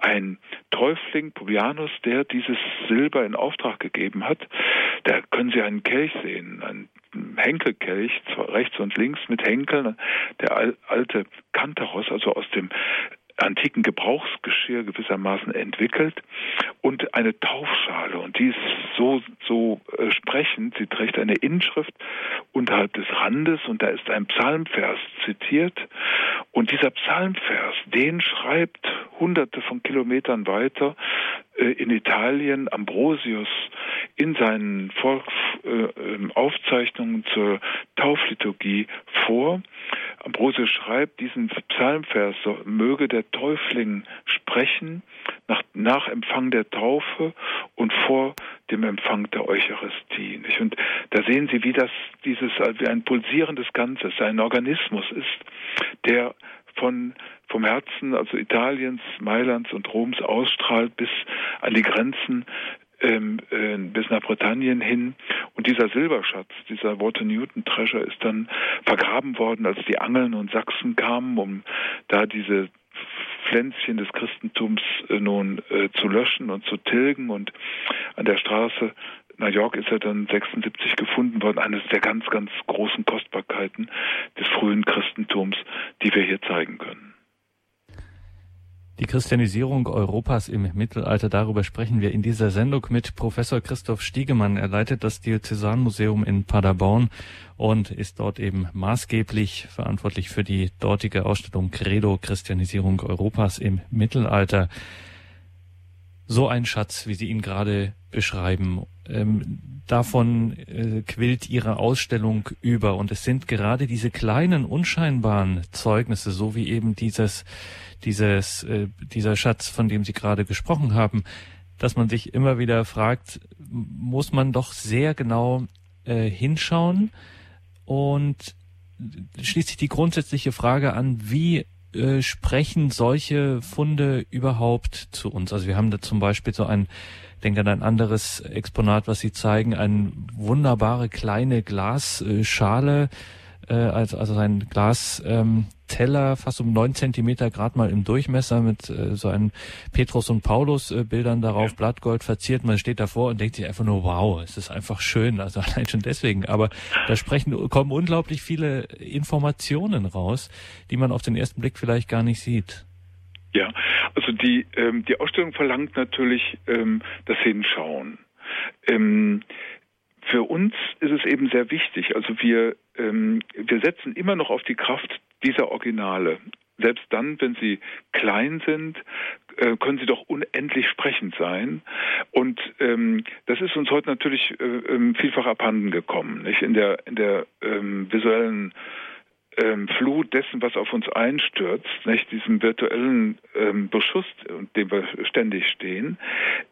ein Täufling, Publianus, der dieses Silber in Auftrag gegeben hat. Da können Sie einen Kelch sehen, einen Henkelkelch, rechts und links mit Henkeln, der alte Kantaros, also aus dem antiken Gebrauchsgeschirr gewissermaßen entwickelt und eine Taufschale und die ist so so äh, sprechend. Sie trägt eine Inschrift unterhalb des Randes und da ist ein Psalmvers zitiert und dieser Psalmvers, den schreibt Hunderte von Kilometern weiter äh, in Italien Ambrosius in seinen Volksaufzeichnungen äh, zur Taufliturgie vor. Ambrosius schreibt diesen Psalmvers, möge der Täufling sprechen nach, nach Empfang der Taufe und vor dem Empfang der Eucharistie. Nicht? Und da sehen Sie, wie das dieses wie ein pulsierendes Ganzes, ein Organismus ist, der von vom Herzen, also Italiens, Mailands und Roms ausstrahlt bis an die Grenzen ähm, äh, bis nach Britannien hin. Und dieser Silberschatz, dieser Water Newton Treasure ist dann vergraben worden, als die Angeln und Sachsen kamen, um da diese Pflänzchen des Christentums äh, nun äh, zu löschen und zu tilgen. Und an der Straße New York ist er dann 76 gefunden worden, eines der ganz, ganz großen Kostbarkeiten des frühen Christentums, die wir hier zeigen können. Die Christianisierung Europas im Mittelalter, darüber sprechen wir in dieser Sendung mit Professor Christoph Stiegemann. Er leitet das Diözesanmuseum in Paderborn und ist dort eben maßgeblich verantwortlich für die dortige Ausstellung Credo Christianisierung Europas im Mittelalter. So ein Schatz, wie Sie ihn gerade beschreiben. Ähm, davon äh, quillt Ihre Ausstellung über. Und es sind gerade diese kleinen, unscheinbaren Zeugnisse, so wie eben dieses dieses, äh, dieser Schatz, von dem Sie gerade gesprochen haben, dass man sich immer wieder fragt, muss man doch sehr genau äh, hinschauen und schließt sich die grundsätzliche Frage an, wie äh, sprechen solche Funde überhaupt zu uns? Also wir haben da zum Beispiel so ein, denke an ein anderes Exponat, was Sie zeigen, eine wunderbare kleine Glasschale, äh, also, also ein Glas, ähm, Teller, fast um neun Zentimeter Grad mal im Durchmesser mit äh, so einem Petrus und Paulus äh, Bildern darauf, ja. Blattgold verziert. Man steht davor und denkt sich einfach nur, wow, es ist einfach schön. Also (laughs) allein schon deswegen. Aber da sprechen, kommen unglaublich viele Informationen raus, die man auf den ersten Blick vielleicht gar nicht sieht. Ja, also die, ähm, die Ausstellung verlangt natürlich ähm, das Hinschauen. Ähm, für uns ist es eben sehr wichtig. Also wir, ähm, wir setzen immer noch auf die Kraft dieser Originale. Selbst dann, wenn sie klein sind, äh, können sie doch unendlich sprechend sein. Und ähm, das ist uns heute natürlich äh, ähm, vielfach abhanden gekommen. Nicht? In der, in der ähm, visuellen ähm, Flut dessen, was auf uns einstürzt, nicht diesem virtuellen ähm, Beschuss, dem wir ständig stehen.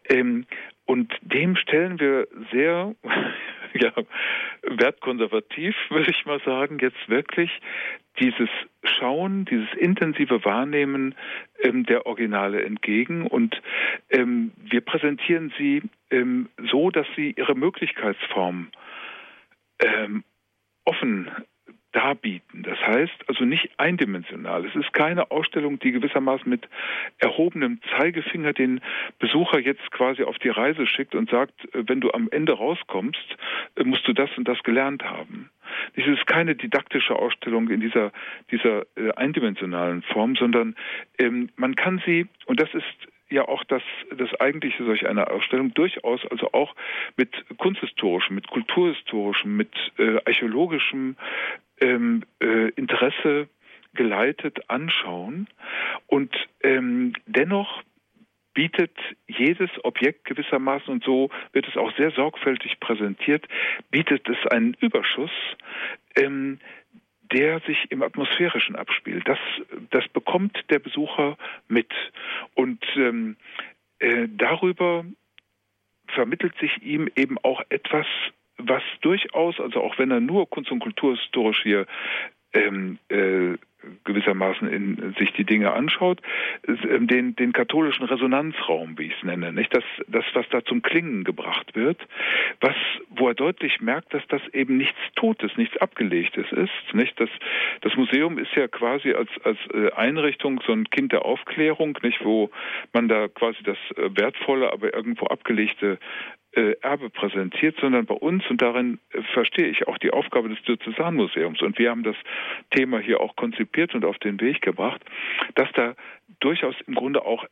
Ähm, und dem stellen wir sehr (laughs) ja, wertkonservativ, (laughs) würde ich mal sagen, jetzt wirklich dieses Schauen, dieses intensive Wahrnehmen ähm, der Originale entgegen. Und ähm, wir präsentieren sie ähm, so, dass sie ihre Möglichkeitsform ähm, offen darbieten. Das heißt also nicht eindimensional. Es ist keine Ausstellung, die gewissermaßen mit erhobenem Zeigefinger den Besucher jetzt quasi auf die Reise schickt und sagt, äh, wenn du am Ende rauskommst, äh, musst du das und das gelernt haben. Es ist keine didaktische Ausstellung in dieser, dieser äh, eindimensionalen Form, sondern ähm, man kann sie, und das ist ja auch das, das eigentliche solch einer Ausstellung durchaus also auch mit kunsthistorischem, mit kulturhistorischem, mit äh, archäologischem ähm, äh, Interesse geleitet anschauen und ähm, dennoch bietet jedes Objekt gewissermaßen, und so wird es auch sehr sorgfältig präsentiert, bietet es einen Überschuss, ähm, der sich im Atmosphärischen abspielt. Das, das bekommt der Besucher mit. Und ähm, äh, darüber vermittelt sich ihm eben auch etwas, was durchaus, also auch wenn er nur kunst- und kulturhistorisch hier ähm, äh, gewissermaßen in sich die Dinge anschaut, ähm, den, den katholischen Resonanzraum, wie ich es nenne, nicht? Das, das, was da zum Klingen gebracht wird, was, wo er deutlich merkt, dass das eben nichts Totes, nichts Abgelegtes ist, nicht? Das, das Museum ist ja quasi als, als äh, Einrichtung so ein Kind der Aufklärung, nicht? Wo man da quasi das äh, wertvolle, aber irgendwo abgelegte Erbe präsentiert, sondern bei uns, und darin äh, verstehe ich auch die Aufgabe des Diözesanmuseums, und wir haben das Thema hier auch konzipiert und auf den Weg gebracht, dass da durchaus im Grunde auch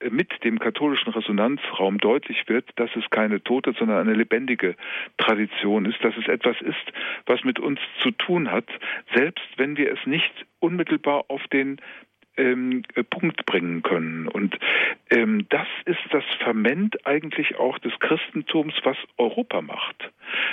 äh, mit dem katholischen Resonanzraum deutlich wird, dass es keine tote, sondern eine lebendige Tradition ist, dass es etwas ist, was mit uns zu tun hat, selbst wenn wir es nicht unmittelbar auf den ähm, äh, Punkt bringen können. Und ähm, das ist das Ferment eigentlich auch des Christentums, was Europa macht.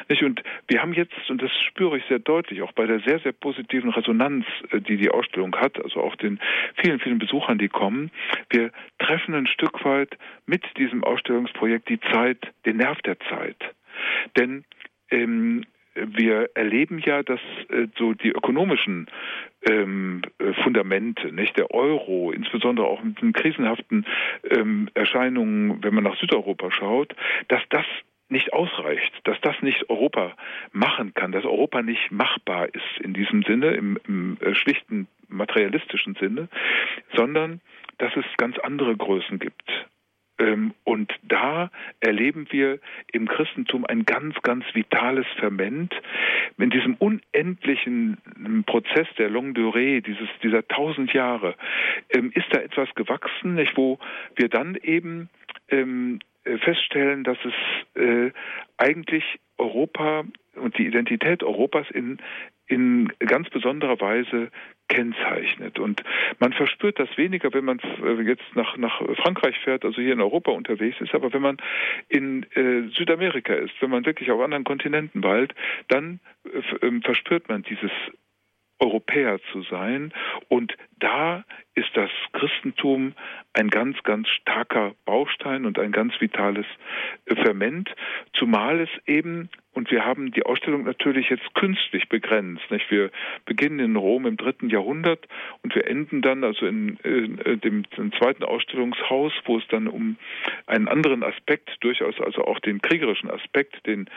Nicht? Und wir haben jetzt, und das spüre ich sehr deutlich, auch bei der sehr, sehr positiven Resonanz, äh, die die Ausstellung hat, also auch den vielen, vielen Besuchern, die kommen, wir treffen ein Stück weit mit diesem Ausstellungsprojekt die Zeit, den Nerv der Zeit. Denn ähm, wir erleben ja, dass äh, so die ökonomischen ähm, äh, Fundamente, nicht der Euro, insbesondere auch mit den krisenhaften ähm, Erscheinungen, wenn man nach Südeuropa schaut, dass das nicht ausreicht, dass das nicht Europa machen kann, dass Europa nicht machbar ist in diesem Sinne, im, im äh, schlichten materialistischen Sinne, sondern dass es ganz andere Größen gibt. Ähm, und da erleben wir im Christentum ein ganz, ganz vitales Ferment. In diesem unendlichen Prozess der Longue Durée, dieses, dieser tausend Jahre, ähm, ist da etwas gewachsen, nicht, wo wir dann eben ähm, äh, feststellen, dass es äh, eigentlich Europa und die Identität Europas in, in ganz besonderer Weise kennzeichnet. Und man verspürt das weniger, wenn man äh, jetzt nach, nach Frankreich fährt, also hier in Europa unterwegs ist, aber wenn man in äh, Südamerika ist, wenn man wirklich auf anderen Kontinenten weilt, dann äh, verspürt man dieses Europäer zu sein und da ist das Christentum ein ganz, ganz starker Baustein und ein ganz vitales Ferment, zumal es eben und wir haben die Ausstellung natürlich jetzt künstlich begrenzt. Nicht? Wir beginnen in Rom im dritten Jahrhundert und wir enden dann also in, in, in dem, in zweiten Ausstellungshaus, wo es dann um einen anderen Aspekt, durchaus also auch den kriegerischen Aspekt, den,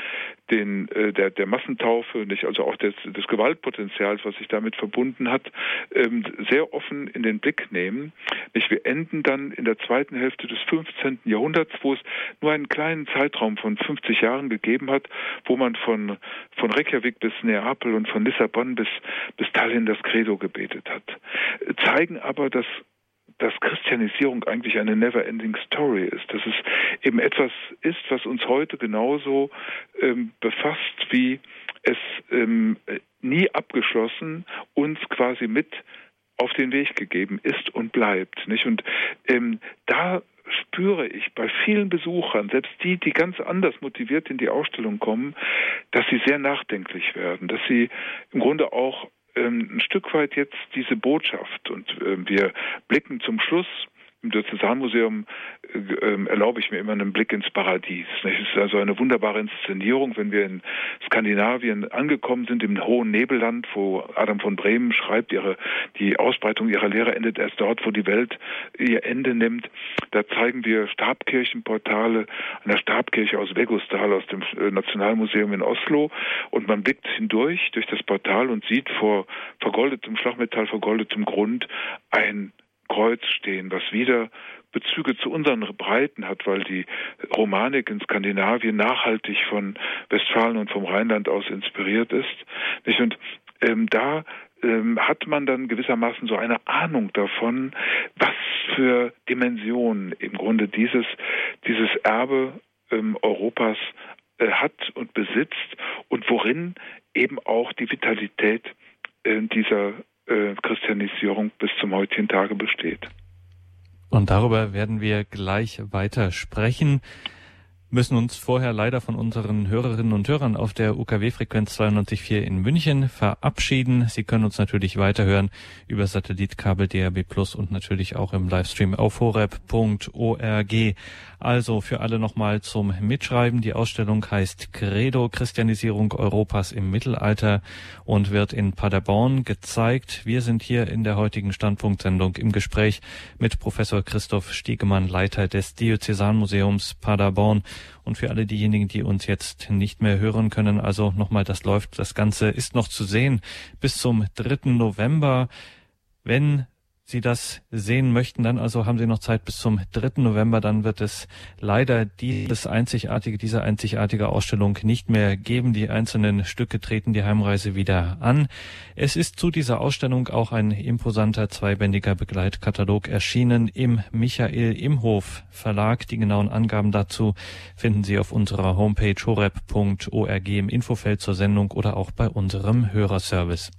den äh, der, der Massentaufe, nicht also auch des, des Gewaltpotenzials, was sich damit verbunden hat, ähm, sehr offen in den Blick nehmen. Nicht? Wir enden dann in der zweiten Hälfte des 15. Jahrhunderts, wo es nur einen kleinen Zeitraum von 50 Jahren gegeben hat, wo man von, von Reykjavik bis Neapel und von Lissabon bis, bis Tallinn das Credo gebetet hat, zeigen aber, dass dass Christianisierung eigentlich eine never-ending Story ist, dass es eben etwas ist, was uns heute genauso ähm, befasst, wie es ähm, nie abgeschlossen uns quasi mit auf den Weg gegeben ist und bleibt. Nicht? Und ähm, da spüre ich bei vielen Besuchern, selbst die, die ganz anders motiviert in die Ausstellung kommen, dass sie sehr nachdenklich werden, dass sie im Grunde auch ähm, ein Stück weit jetzt diese Botschaft und äh, wir blicken zum Schluss im Diözesanmuseum äh, äh, erlaube ich mir immer einen Blick ins Paradies. Es ist also eine wunderbare Inszenierung, wenn wir in Skandinavien angekommen sind, im hohen Nebelland, wo Adam von Bremen schreibt, ihre, die Ausbreitung ihrer Lehre endet erst dort, wo die Welt ihr Ende nimmt. Da zeigen wir Stabkirchenportale einer Stabkirche aus Vegustal, aus dem äh, Nationalmuseum in Oslo. Und man blickt hindurch durch das Portal und sieht vor vergoldetem Schlagmetall, vergoldetem Grund ein Kreuz stehen, was wieder Bezüge zu unseren Breiten hat, weil die Romanik in Skandinavien nachhaltig von Westfalen und vom Rheinland aus inspiriert ist. Nicht? Und ähm, da ähm, hat man dann gewissermaßen so eine Ahnung davon, was für Dimensionen im Grunde dieses, dieses Erbe ähm, Europas äh, hat und besitzt und worin eben auch die Vitalität äh, dieser äh, Christianisierung bis zum heutigen Tage besteht. Und darüber werden wir gleich weiter sprechen müssen uns vorher leider von unseren Hörerinnen und Hörern auf der UKW-Frequenz 92.4 in München verabschieden. Sie können uns natürlich weiterhören über Satellitkabel DRB Plus und natürlich auch im Livestream auf horeb.org. Also für alle nochmal zum Mitschreiben. Die Ausstellung heißt Credo Christianisierung Europas im Mittelalter und wird in Paderborn gezeigt. Wir sind hier in der heutigen Standpunktsendung im Gespräch mit Professor Christoph Stiegemann, Leiter des Diözesanmuseums Paderborn. Und für alle diejenigen, die uns jetzt nicht mehr hören können, also nochmal, das läuft, das Ganze ist noch zu sehen bis zum 3. November. Wenn Sie das sehen möchten, dann also haben Sie noch Zeit bis zum 3. November. Dann wird es leider dieses einzigartige, diese einzigartige Ausstellung nicht mehr geben. Die einzelnen Stücke treten die Heimreise wieder an. Es ist zu dieser Ausstellung auch ein imposanter zweibändiger Begleitkatalog erschienen im Michael Imhof Verlag. Die genauen Angaben dazu finden Sie auf unserer Homepage horep.org im Infofeld zur Sendung oder auch bei unserem Hörerservice.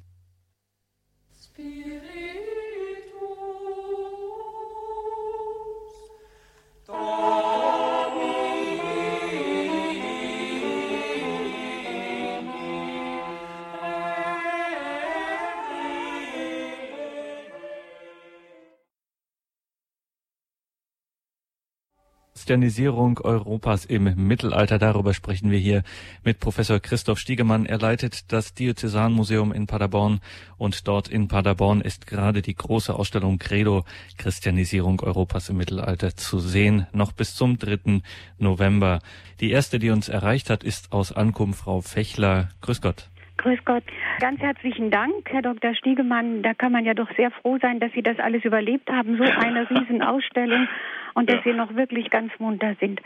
Christianisierung Europas im Mittelalter. Darüber sprechen wir hier mit Professor Christoph Stiegemann. Er leitet das Diözesanmuseum in Paderborn und dort in Paderborn ist gerade die große Ausstellung Credo Christianisierung Europas im Mittelalter zu sehen, noch bis zum 3. November. Die erste, die uns erreicht hat, ist aus Ankunft Frau Fechler. Grüß Gott. Grüß Gott. Ganz herzlichen Dank, Herr Dr. Stiegemann. Da kann man ja doch sehr froh sein, dass Sie das alles überlebt haben. So eine (laughs) Riesenausstellung und dass Sie noch wirklich ganz munter sind.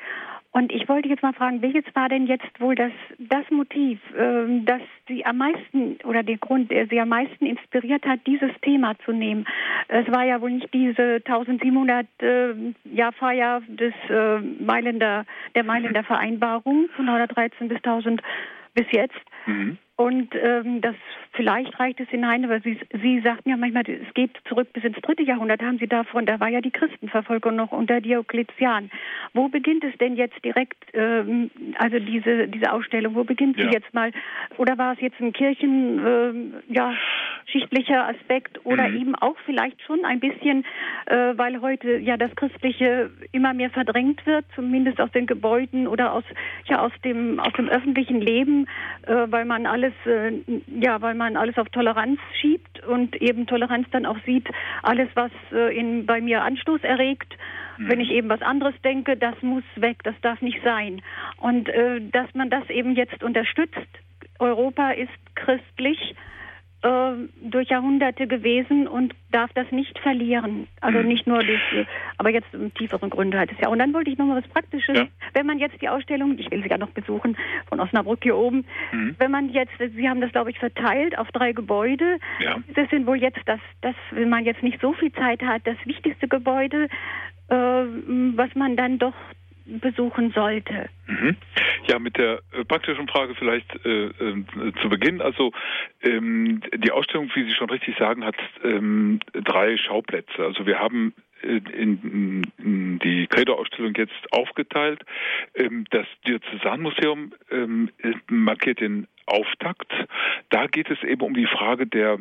Und ich wollte jetzt mal fragen, welches war denn jetzt wohl das, das Motiv, äh, das Sie am meisten oder der Grund, der Sie am meisten inspiriert hat, dieses Thema zu nehmen? Es war ja wohl nicht diese 1700 äh, Jahrfeier des äh, Mailänder, der Mailänder (laughs) Vereinbarung von 1913 bis 1000 bis jetzt. Mhm. Und ähm, das vielleicht reicht es hinein, aber Sie, Sie sagten ja manchmal, es geht zurück bis ins dritte Jahrhundert. Haben Sie davon? Da war ja die Christenverfolgung noch unter Diokletian. Wo beginnt es denn jetzt direkt? Ähm, also diese diese Ausstellung. Wo beginnt ja. sie jetzt mal? Oder war es jetzt ein Kirchen ähm, ja schichtlicher Aspekt oder mhm. eben auch vielleicht schon ein bisschen, äh, weil heute ja das Christliche immer mehr verdrängt wird, zumindest aus den Gebäuden oder aus ja aus dem aus dem öffentlichen Leben, äh, weil man alles alles, äh, ja, weil man alles auf Toleranz schiebt und eben Toleranz dann auch sieht, alles, was äh, in, bei mir Anstoß erregt, mhm. wenn ich eben was anderes denke, das muss weg, das darf nicht sein. Und äh, dass man das eben jetzt unterstützt. Europa ist christlich durch Jahrhunderte gewesen und darf das nicht verlieren. Also mhm. nicht nur durch, aber jetzt tieferen Gründe hat es ja. Und dann wollte ich noch mal was Praktisches. Ja. Wenn man jetzt die Ausstellung, ich will sie ja noch besuchen, von Osnabrück hier oben, mhm. wenn man jetzt, Sie haben das glaube ich verteilt auf drei Gebäude. Ja. Das sind wohl jetzt das, das, wenn man jetzt nicht so viel Zeit hat, das wichtigste Gebäude, äh, was man dann doch besuchen sollte. Mhm. Ja, mit der äh, praktischen Frage vielleicht äh, äh, zu Beginn. Also ähm, die Ausstellung, wie Sie schon richtig sagen, hat ähm, drei Schauplätze. Also wir haben äh, in, in die Credo-Ausstellung jetzt aufgeteilt. Ähm, das Diözesanmuseum ähm, markiert den Auftakt. Da geht es eben um die Frage der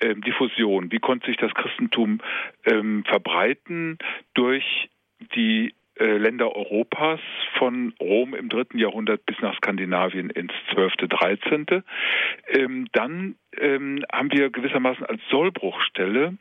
ähm, Diffusion. Wie konnte sich das Christentum ähm, verbreiten durch die Länder Europas von Rom im dritten Jahrhundert bis nach Skandinavien ins zwölfte, dreizehnte. Ähm, dann ähm, haben wir gewissermaßen als Sollbruchstelle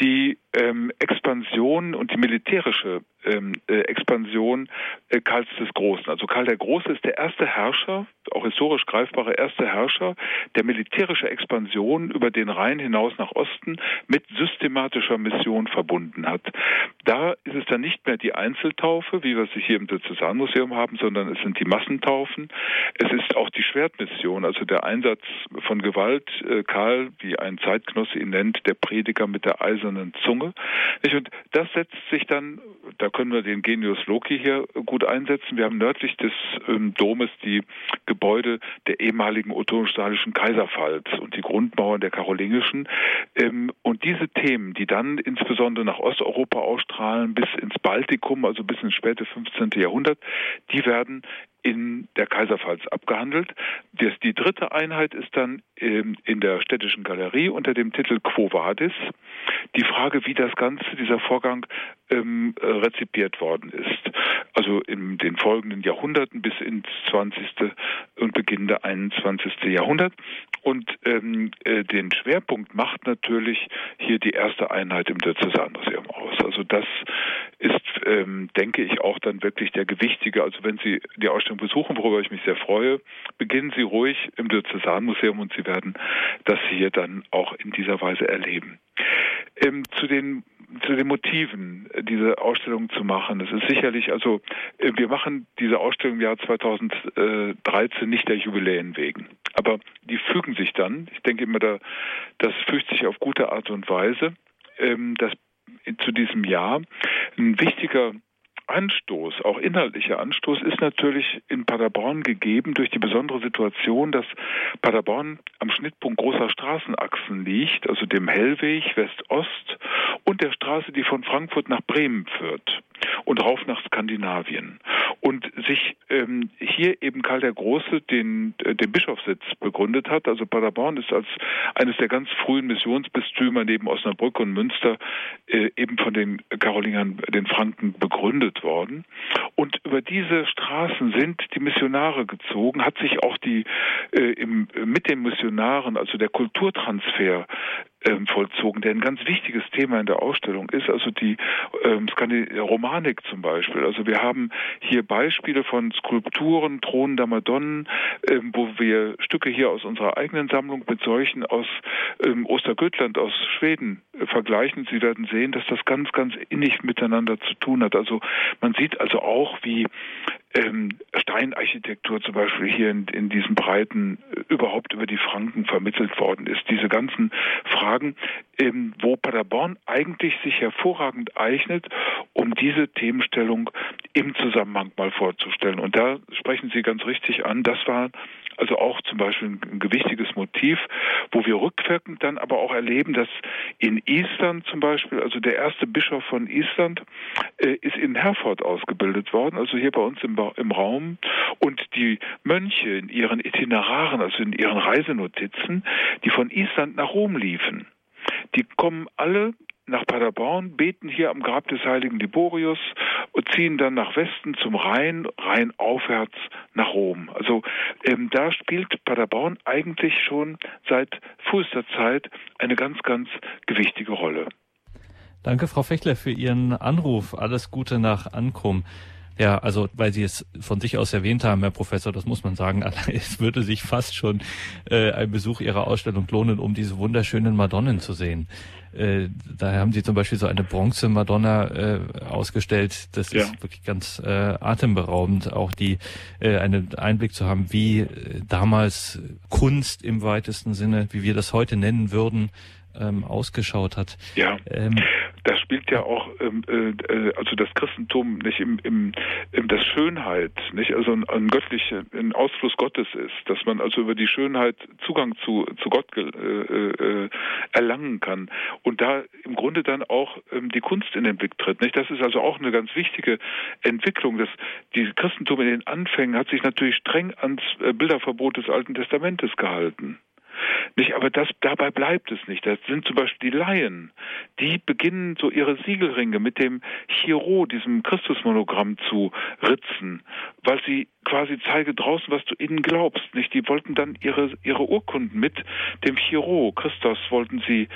die ähm, Expansion und die militärische ähm, äh, Expansion äh, Karls des Großen. Also Karl der Große ist der erste Herrscher, auch historisch greifbare erste Herrscher, der militärische Expansion über den Rhein hinaus nach Osten mit systematischer Mission verbunden hat. Da ist es dann nicht mehr die Einzeltaufe, wie wir sie hier im Diözesanmuseum haben, sondern es sind die Massentaufen. Es ist auch die Schwertmission, also der Einsatz von Gewalt. Äh, Karl, wie ein Zeitgenosse ihn nennt, der Prediger mit der eisernen Zunge. Und das setzt sich dann, da können wir den Genius Loki hier gut einsetzen. Wir haben nördlich des ähm, Domes die Gebäude der ehemaligen otto-stalischen Kaiserpfalz und die Grundmauern der karolingischen. Ähm, und diese Themen, die dann insbesondere nach Osteuropa ausstrahlen, bis ins Baltikum, also bis ins späte 15. Jahrhundert, die werden in der Kaiserpfalz abgehandelt. Das, die dritte Einheit ist dann ähm, in der städtischen Galerie unter dem Titel Quo Vadis. Die Frage, wie das Ganze, dieser Vorgang ähm, rezipiert worden ist. Also in den folgenden Jahrhunderten bis ins 20. und beginnende 21. Jahrhundert. Und ähm, äh, den Schwerpunkt macht natürlich hier die erste Einheit im Diözesanmuseum aus. Also das ist, ähm, denke ich, auch dann wirklich der gewichtige. Also wenn Sie die Ausstellung besuchen, worüber ich mich sehr freue, beginnen Sie ruhig im Diözesanmuseum und Sie werden das hier dann auch in dieser Weise erleben. Ähm, zu den zu den Motiven, diese Ausstellung zu machen. Das ist sicherlich, also äh, wir machen diese Ausstellung im Jahr 2013 nicht der Jubiläen wegen. Aber die fügen sich dann, ich denke immer, da, das fügt sich auf gute Art und Weise, ähm, dass zu diesem Jahr ein wichtiger Anstoß, auch inhaltlicher Anstoß, ist natürlich in Paderborn gegeben durch die besondere Situation, dass Paderborn am Schnittpunkt großer Straßenachsen liegt, also dem Hellweg West-Ost und der Straße, die von Frankfurt nach Bremen führt und rauf nach Skandinavien. Und sich ähm, hier eben Karl der Große den, äh, den Bischofssitz begründet hat. Also Paderborn ist als eines der ganz frühen Missionsbistümer neben Osnabrück und Münster äh, eben von den Karolingern, den Franken begründet worden. Und über diese Straßen sind die Missionare gezogen, hat sich auch die äh, im, mit den Missionaren, also der Kulturtransfer ähm, vollzogen, der ein ganz wichtiges Thema in der Ausstellung ist, also die ähm, Romanik zum Beispiel. Also wir haben hier Beispiele von Skulpturen, Thronen der Madonnen, ähm, wo wir Stücke hier aus unserer eigenen Sammlung mit solchen aus ähm, Ostergötland, aus Schweden äh, vergleichen. Sie werden sehen, dass das ganz, ganz innig miteinander zu tun hat. Also man sieht also auch, wie ähm, Steinarchitektur zum Beispiel hier in, in diesen Breiten äh, überhaupt über die Franken vermittelt worden ist. Diese ganzen Fragen, ähm, wo Paderborn eigentlich sich hervorragend eignet, um diese Themenstellung im Zusammenhang mal vorzustellen. Und da sprechen Sie ganz richtig an, das war also auch zum Beispiel ein gewichtiges Motiv, wo wir rückwirkend dann aber auch erleben, dass in Island zum Beispiel, also der erste Bischof von Island äh, ist in Herford ausgebildet worden, also hier bei uns im, im Raum. Und die Mönche in ihren Itineraren, also in ihren Reisenotizen, die von Island nach Rom liefen, die kommen alle nach Paderborn, beten hier am Grab des heiligen Liborius und ziehen dann nach Westen zum Rhein, Rhein aufwärts nach Rom. Also ähm, da spielt Paderborn eigentlich schon seit frühester Zeit eine ganz, ganz gewichtige Rolle. Danke, Frau Fechler, für Ihren Anruf. Alles Gute nach Ankrum. Ja, also weil Sie es von sich aus erwähnt haben, Herr Professor, das muss man sagen, (laughs) es würde sich fast schon äh, ein Besuch Ihrer Ausstellung lohnen, um diese wunderschönen Madonnen zu sehen. Äh, da haben Sie zum Beispiel so eine Bronze-Madonna äh, ausgestellt. Das ja. ist wirklich ganz äh, atemberaubend, auch die äh, einen Einblick zu haben, wie äh, damals Kunst im weitesten Sinne, wie wir das heute nennen würden, ähm, ausgeschaut hat. Ja, ähm, das spielt ja auch, ähm, äh, also das Christentum nicht im, im, im das Schönheit, nicht also ein, ein göttlicher, ein Ausfluss Gottes ist, dass man also über die Schönheit Zugang zu zu Gott äh, äh, erlangen kann und da im Grunde dann auch ähm, die Kunst in den Blick tritt. Nicht, das ist also auch eine ganz wichtige Entwicklung. Das die Christentum in den Anfängen hat sich natürlich streng ans äh, Bilderverbot des Alten Testamentes gehalten. Nicht, aber das, dabei bleibt es nicht. Das sind zum Beispiel die Laien. Die beginnen so ihre Siegelringe mit dem Chiro, diesem Christusmonogramm zu ritzen, weil sie quasi zeige draußen, was du innen glaubst. Nicht, die wollten dann ihre, ihre Urkunden mit dem Chiro, Christus, wollten sie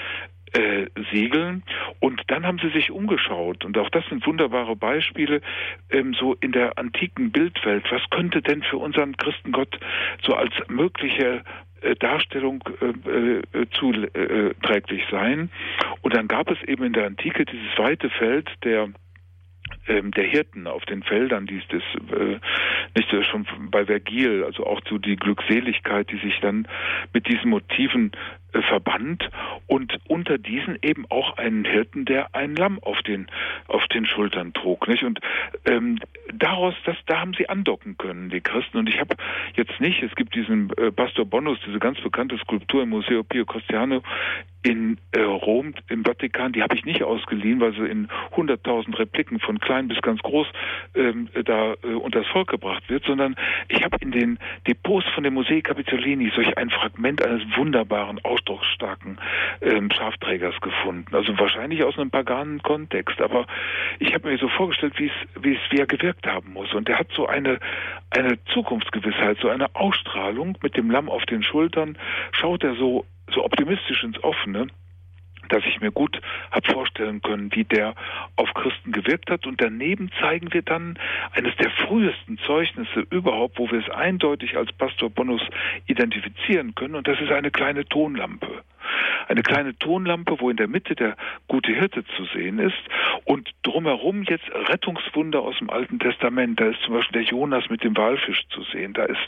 äh, segeln. Und dann haben sie sich umgeschaut. Und auch das sind wunderbare Beispiele ähm, so in der antiken Bildwelt. Was könnte denn für unseren Christengott so als mögliche Darstellung äh, äh, zuträglich sein. Und dann gab es eben in der Antike dieses weite Feld der ähm, der Hirten auf den Feldern, die ist das äh, nicht so schon bei Vergil, also auch so die Glückseligkeit, die sich dann mit diesen Motiven äh, verband und unter diesen eben auch einen Hirten, der ein Lamm auf den auf den Schultern trug, nicht? Und ähm, daraus, das da haben sie andocken können, die Christen. Und ich habe jetzt nicht, es gibt diesen äh, Pastor Bonus, diese ganz bekannte Skulptur im Museo Pio Costiano in äh, Rom, im Vatikan, die habe ich nicht ausgeliehen, weil sie in 100.000 Repliken von klein bis ganz groß ähm, da äh, unter das Volk gebracht wird, sondern ich habe in den Depots von dem Musei Capitolini solch ein Fragment eines wunderbaren, ausdrucksstarken ähm, Schafträgers gefunden. Also wahrscheinlich aus einem paganen Kontext, aber ich habe mir so vorgestellt, wie es, wie es, wie er gewirkt haben muss. Und er hat so eine, eine Zukunftsgewissheit, so eine Ausstrahlung mit dem Lamm auf den Schultern, schaut er so so optimistisch ins Offene, dass ich mir gut habe vorstellen können, wie der auf Christen gewirkt hat. Und daneben zeigen wir dann eines der frühesten Zeugnisse überhaupt, wo wir es eindeutig als Pastor Bonus identifizieren können. Und das ist eine kleine Tonlampe. Eine kleine Tonlampe, wo in der Mitte der gute Hirte zu sehen ist. Und drumherum jetzt Rettungswunder aus dem Alten Testament. Da ist zum Beispiel der Jonas mit dem Walfisch zu sehen, da ist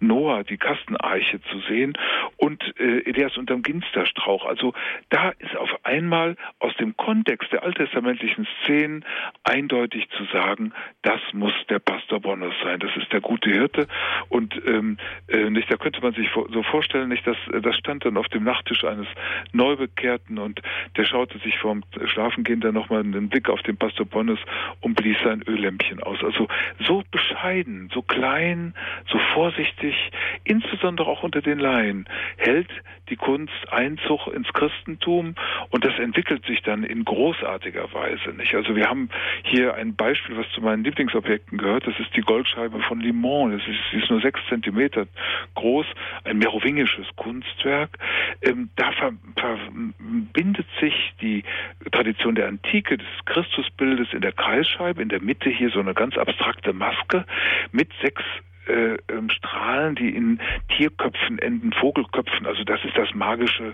Noah, die Kasteneiche zu sehen. Und äh, Elias unterm Ginsterstrauch. Also da ist auf einmal aus dem Kontext der alttestamentlichen Szenen eindeutig zu sagen, das muss der Pastor Bonus sein, das ist der gute Hirte. Und ähm, äh, nicht, da könnte man sich so vorstellen, nicht, dass das stand dann auf dem Nachttisch eines Neubekehrten und der schaute sich vorm Schlafengehen dann nochmal einen Blick auf den Pastor Bonnes und blies sein Öllämpchen aus. Also so bescheiden, so klein, so vorsichtig, insbesondere auch unter den Laien, hält die Kunst Einzug ins Christentum und das entwickelt sich dann in großartiger Weise. Nicht? Also wir haben hier ein Beispiel, was zu meinen Lieblingsobjekten gehört. Das ist die Goldscheibe von Limon. Das ist, sie ist nur sechs Zentimeter groß, ein merowingisches Kunstwerk. Ähm, da verbindet sich die Tradition der Antike des Christusbildes in der Kreisscheibe, in der Mitte hier so eine ganz abstrakte Maske mit sechs äh, ähm, Strahlen, die in Tierköpfen enden, Vogelköpfen. Also das ist das magische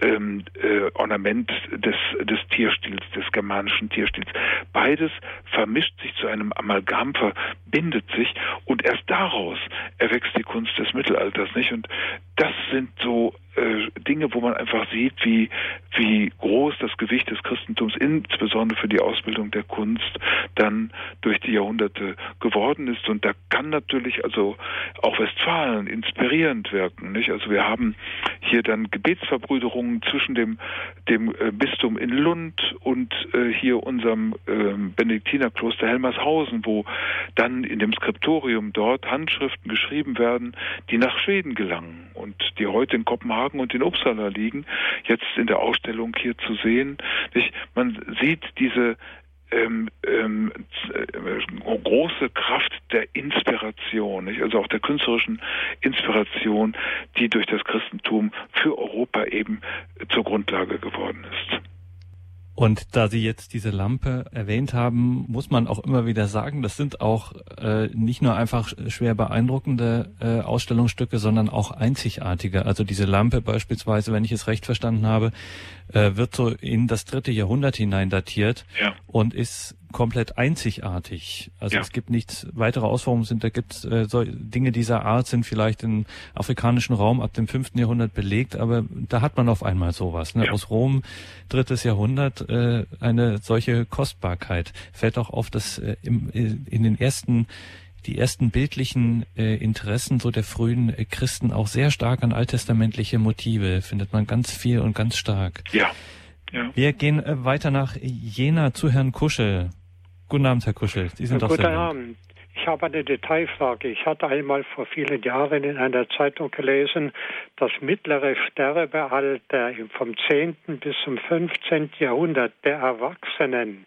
ähm, äh, Ornament des, des Tierstils, des germanischen Tierstils. Beides vermischt sich zu einem Amalgam, verbindet sich und erst daraus erwächst die Kunst des Mittelalters, nicht? Und das sind so Dinge, wo man einfach sieht, wie, wie groß das Gewicht des Christentums, insbesondere für die Ausbildung der Kunst, dann durch die Jahrhunderte geworden ist. Und da kann natürlich also auch Westfalen inspirierend wirken. Nicht? Also wir haben hier dann Gebetsverbrüderungen zwischen dem, dem äh, Bistum in Lund und äh, hier unserem äh, Benediktinerkloster Helmershausen, wo dann in dem Skriptorium dort Handschriften geschrieben werden, die nach Schweden gelangen und die heute in Kopenhagen und in Uppsala liegen, jetzt in der Ausstellung hier zu sehen. Nicht? Man sieht diese ähm, ähm, äh, große Kraft der Inspiration, nicht? also auch der künstlerischen Inspiration, die durch das Christentum für Europa eben zur Grundlage geworden ist. Und da Sie jetzt diese Lampe erwähnt haben, muss man auch immer wieder sagen, das sind auch äh, nicht nur einfach schwer beeindruckende äh, Ausstellungsstücke, sondern auch einzigartige. Also diese Lampe beispielsweise, wenn ich es recht verstanden habe, äh, wird so in das dritte Jahrhundert hinein datiert ja. und ist komplett einzigartig. Also ja. es gibt nichts weitere Ausformungen sind, da gibt äh, so Dinge dieser Art sind vielleicht im afrikanischen Raum ab dem fünften Jahrhundert belegt, aber da hat man auf einmal sowas. Ne? Ja. Aus Rom drittes Jahrhundert äh, eine solche Kostbarkeit fällt auch auf, dass äh, im, äh, in den ersten die ersten bildlichen äh, Interessen so der frühen äh, Christen auch sehr stark an alttestamentliche Motive findet man ganz viel und ganz stark. Ja. ja. Wir gehen äh, weiter nach Jena zu Herrn Kuschel. Guten Abend, Herr Kuschel. Sie sind ja, Guten Abend. Ich habe eine Detailfrage. Ich hatte einmal vor vielen Jahren in einer Zeitung gelesen, das mittlere Sterbealter vom 10. bis zum 15. Jahrhundert der Erwachsenen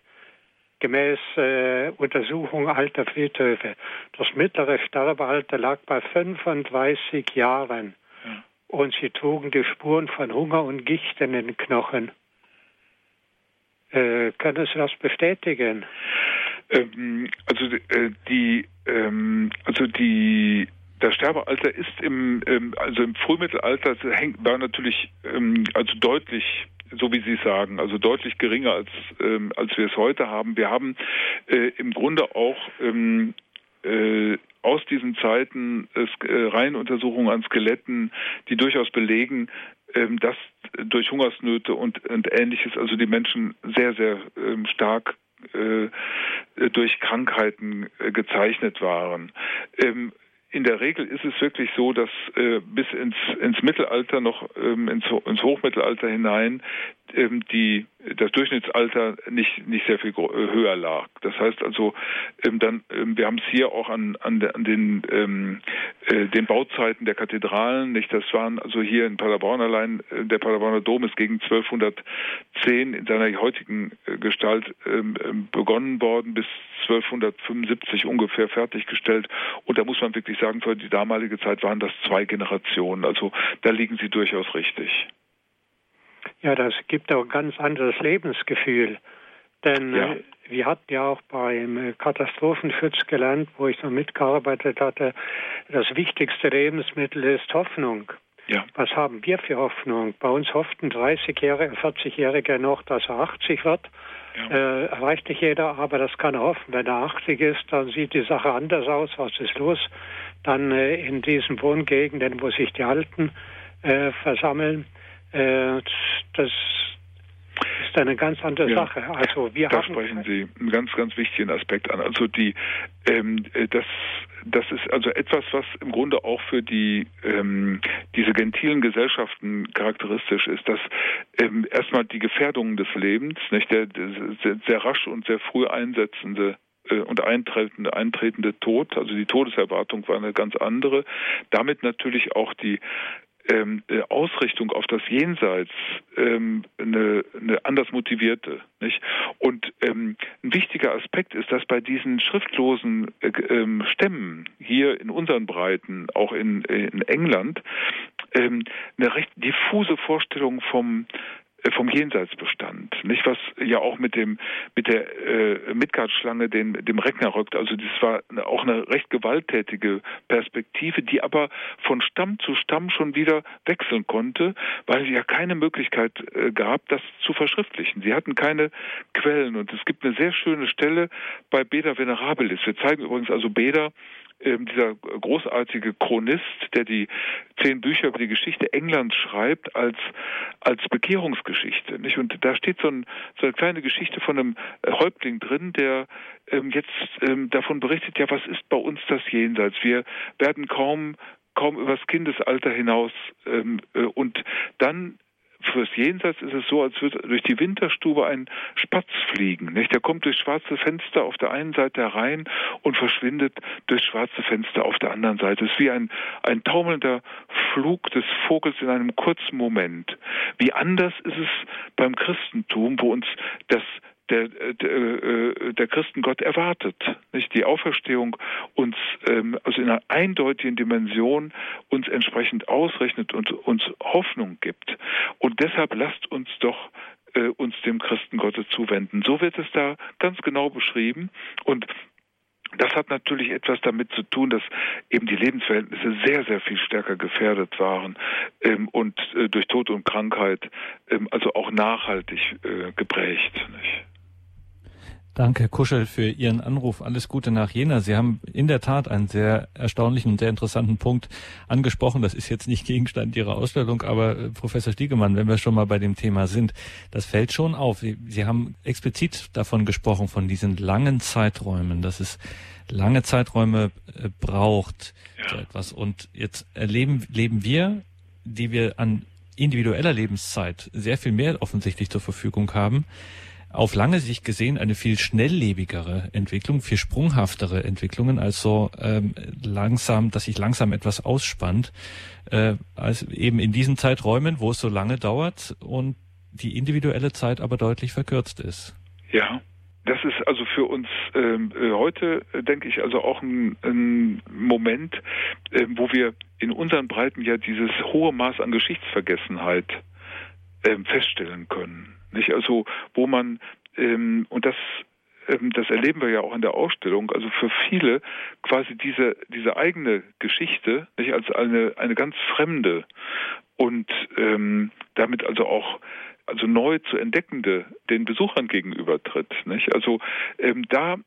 gemäß äh, Untersuchung alter Friedhöfe. Das mittlere Sterbealter lag bei 35 Jahren. Ja. Und sie trugen die Spuren von Hunger und Gicht in den Knochen. Äh, können Sie das bestätigen? Ähm, also äh, die, ähm, also die das Sterbealter ist im, ähm, also im Frühmittelalter hängt, war natürlich ähm, also deutlich so wie Sie sagen, also deutlich geringer als ähm, als wir es heute haben. Wir haben äh, im Grunde auch ähm, äh, aus diesen Zeiten äh, Reihenuntersuchungen an Skeletten, die durchaus belegen, dass durch Hungersnöte und, und ähnliches also die Menschen sehr, sehr ähm, stark äh, durch Krankheiten äh, gezeichnet waren. Ähm, in der Regel ist es wirklich so, dass äh, bis ins, ins Mittelalter noch ähm, ins, ins Hochmittelalter hinein ähm, die das Durchschnittsalter nicht nicht sehr viel äh, höher lag. Das heißt also ähm, dann ähm, wir haben es hier auch an an, de, an den ähm, äh, den Bauzeiten der Kathedralen nicht. Das waren also hier in Paderborn allein äh, der Paderborner Dom ist gegen 1210 in seiner heutigen äh, Gestalt ähm, ähm, begonnen worden bis 1275 ungefähr fertiggestellt und da muss man wirklich sagen für die damalige Zeit waren das zwei Generationen. Also da liegen sie durchaus richtig. Ja, das gibt auch ein ganz anderes Lebensgefühl. Denn ja. äh, wir hatten ja auch beim äh, Katastrophenschutz gelernt, wo ich noch mitgearbeitet hatte, das wichtigste Lebensmittel ist Hoffnung. Ja. Was haben wir für Hoffnung? Bei uns hofften 30-Jährige, 40-Jährige noch, dass er 80 wird. Ja. Äh, erreicht nicht jeder, aber das kann er hoffen. Wenn er 80 ist, dann sieht die Sache anders aus. Was ist los? Dann äh, in diesen Wohngegenden, wo sich die Alten äh, versammeln, äh, das ist eine ganz andere ja, Sache. Also wir da haben sprechen Sie einen ganz, ganz wichtigen Aspekt an. Also die, ähm, äh, das, das ist also etwas, was im Grunde auch für die ähm, diese gentilen Gesellschaften charakteristisch ist, dass ähm, erstmal die Gefährdungen des Lebens, nicht der, der sehr, sehr rasch und sehr früh einsetzende äh, und eintretende, eintretende Tod, also die Todeserwartung war eine ganz andere. Damit natürlich auch die ähm, äh, Ausrichtung auf das Jenseits ähm, eine, eine anders motivierte. Nicht? Und ähm, ein wichtiger Aspekt ist, dass bei diesen schriftlosen äh, ähm, Stämmen hier in unseren Breiten, auch in, in England, ähm, eine recht diffuse Vorstellung vom äh, vom Jenseitsbestand, nicht was ja auch mit dem mit der äh, Midgard-Schlange den dem rückt. Also das war auch eine recht gewalttätige Perspektive, die aber von Stamm zu Stamm schon wieder wechseln konnte, weil es ja keine Möglichkeit äh, gab, das zu verschriftlichen. Sie hatten keine Quellen und es gibt eine sehr schöne Stelle bei Beda Venerabilis. Wir zeigen übrigens also Beda dieser großartige Chronist, der die zehn Bücher über die Geschichte Englands schreibt, als, als Bekehrungsgeschichte. Nicht? Und da steht so, ein, so eine kleine Geschichte von einem Häuptling drin, der ähm, jetzt ähm, davon berichtet, ja, was ist bei uns das Jenseits? Wir werden kaum kaum übers Kindesalter hinaus ähm, äh, und dann fürs Jenseits ist es so, als würde durch die Winterstube ein Spatz fliegen. Nicht? Der kommt durch schwarze Fenster auf der einen Seite herein und verschwindet durch schwarze Fenster auf der anderen Seite. Es ist wie ein, ein taumelnder Flug des Vogels in einem kurzen Moment. Wie anders ist es beim Christentum, wo uns das der, der, äh, der Christengott erwartet. Nicht? Die Auferstehung uns ähm, also in einer eindeutigen Dimension uns entsprechend ausrechnet und uns Hoffnung gibt. Und deshalb lasst uns doch äh, uns dem Christengott zuwenden. So wird es da ganz genau beschrieben. Und das hat natürlich etwas damit zu tun, dass eben die Lebensverhältnisse sehr, sehr viel stärker gefährdet waren ähm, und äh, durch Tod und Krankheit ähm, also auch nachhaltig äh, geprägt. Nicht? Danke, Kuschel, für Ihren Anruf. Alles Gute nach Jena. Sie haben in der Tat einen sehr erstaunlichen und sehr interessanten Punkt angesprochen. Das ist jetzt nicht Gegenstand Ihrer Ausstellung, aber äh, Professor Stiegemann, wenn wir schon mal bei dem Thema sind, das fällt schon auf. Sie, Sie haben explizit davon gesprochen, von diesen langen Zeiträumen, dass es lange Zeiträume äh, braucht, ja. so etwas. Und jetzt erleben, leben wir, die wir an individueller Lebenszeit sehr viel mehr offensichtlich zur Verfügung haben, auf lange Sicht gesehen eine viel schnelllebigere Entwicklung, viel sprunghaftere Entwicklungen als so ähm, langsam, dass sich langsam etwas ausspannt, äh, als eben in diesen Zeiträumen, wo es so lange dauert und die individuelle Zeit aber deutlich verkürzt ist. Ja. Das ist also für uns ähm, äh, heute, äh, denke ich, also auch ein, ein Moment, äh, wo wir in unseren Breiten ja dieses hohe Maß an Geschichtsvergessenheit äh, feststellen können. Nicht? Also wo man ähm, und das ähm, das erleben wir ja auch in der Ausstellung, also für viele quasi diese, diese eigene Geschichte nicht, als eine, eine ganz fremde und ähm, damit also auch also neu zu entdeckende den Besuchern gegenübertritt. Nicht? Also ähm, da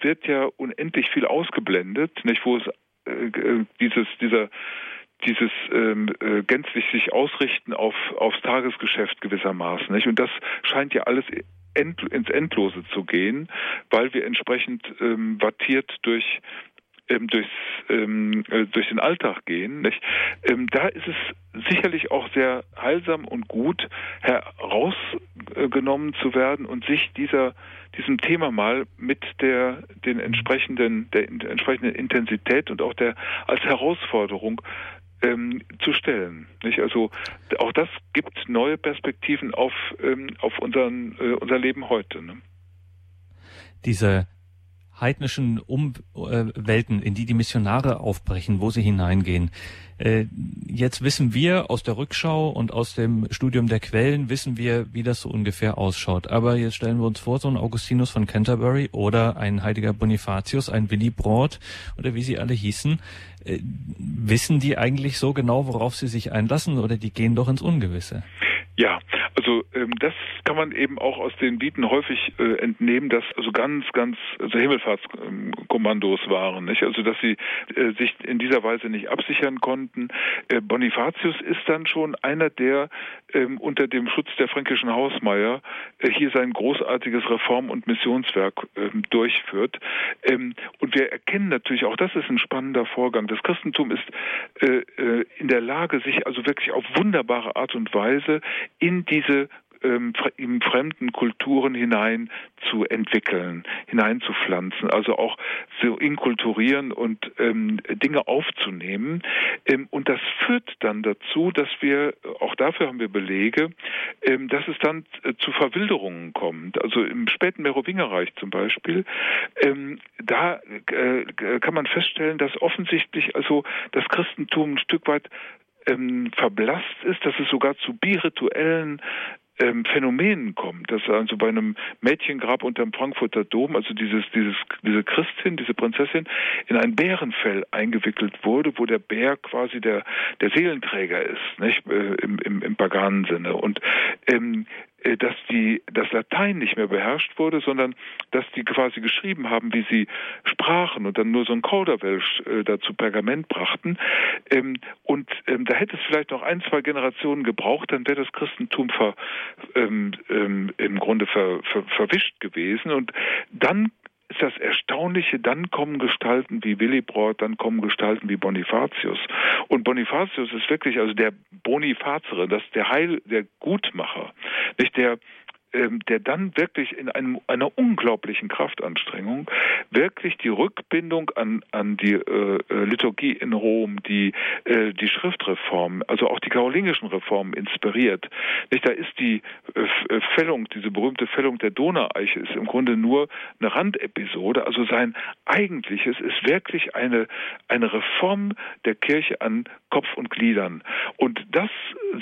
wird ja unendlich viel ausgeblendet, nicht, wo es äh, äh dieses, dieser dieses ähm, äh, gänzlich sich ausrichten auf aufs Tagesgeschäft gewissermaßen. Nicht? Und das scheint ja alles end, ins Endlose zu gehen, weil wir entsprechend ähm, wattiert durch ähm, durchs, ähm, äh, durch den Alltag gehen. Nicht? Ähm, da ist es sicherlich auch sehr heilsam und gut, herausgenommen zu werden und sich dieser diesem Thema mal mit der den entsprechenden der, der entsprechenden Intensität und auch der als Herausforderung ähm, zu stellen. Nicht? Also auch das gibt neue Perspektiven auf, ähm, auf unseren, äh, unser Leben heute. Ne? Diese heidnischen Umwelten, in die die Missionare aufbrechen, wo sie hineingehen. Äh, jetzt wissen wir aus der Rückschau und aus dem Studium der Quellen, wissen wir, wie das so ungefähr ausschaut. Aber jetzt stellen wir uns vor, so ein Augustinus von Canterbury oder ein heiliger Bonifatius, ein Willy Brandt oder wie sie alle hießen, äh, wissen die eigentlich so genau, worauf sie sich einlassen oder die gehen doch ins Ungewisse? Ja, also ähm, das kann man eben auch aus den Bieten häufig äh, entnehmen, dass also ganz, ganz also Himmelfahrtskommandos waren, nicht? Also dass sie äh, sich in dieser Weise nicht absichern konnten. Äh, Bonifatius ist dann schon einer, der ähm, unter dem Schutz der fränkischen Hausmeier äh, hier sein großartiges Reform- und Missionswerk ähm, durchführt. Ähm, und wir erkennen natürlich auch, das ist ein spannender Vorgang. Das Christentum ist äh, äh, in der Lage, sich also wirklich auf wunderbare Art und Weise in diese ähm, in fremden Kulturen hinein zu entwickeln, hineinzupflanzen, also auch zu inkulturieren und ähm, Dinge aufzunehmen. Ähm, und das führt dann dazu, dass wir, auch dafür haben wir Belege, ähm, dass es dann äh, zu Verwilderungen kommt. Also im späten Merowingerreich zum Beispiel, ähm, da äh, kann man feststellen, dass offensichtlich also das Christentum ein Stück weit ähm, verblasst ist, dass es sogar zu birituellen ähm, Phänomenen kommt, dass also bei einem Mädchengrab unterm Frankfurter Dom, also dieses, dieses, diese Christin, diese Prinzessin, in ein Bärenfell eingewickelt wurde, wo der Bär quasi der, der Seelenträger ist, nicht, äh, im, im, im paganen Sinne. Und ähm, äh, dass die, das Latein nicht mehr beherrscht wurde, sondern dass die quasi geschrieben haben, wie sie sprachen und dann nur so ein Kauderwelsch äh, dazu Pergament brachten. Ähm, und ähm, da hätte es vielleicht noch ein, zwei Generationen gebraucht, dann wäre das Christentum ver, ähm, ähm, im Grunde ver, ver, verwischt gewesen. Und dann ist das Erstaunliche, dann kommen Gestalten wie Willibrord, dann kommen Gestalten wie Bonifatius. Und Bonifatius ist wirklich, also der Bonifazere, das der Heil, der Gutmacher, nicht der, der dann wirklich in einem, einer unglaublichen Kraftanstrengung wirklich die Rückbindung an, an die äh, äh, Liturgie in Rom, die, äh, die Schriftreform, also auch die karolingischen Reformen inspiriert. Nicht? Da ist die äh, Fällung, diese berühmte Fällung der Donaueiche ist im Grunde nur eine Randepisode. Also sein eigentliches ist wirklich eine, eine Reform der Kirche an Kopf und Gliedern. Und das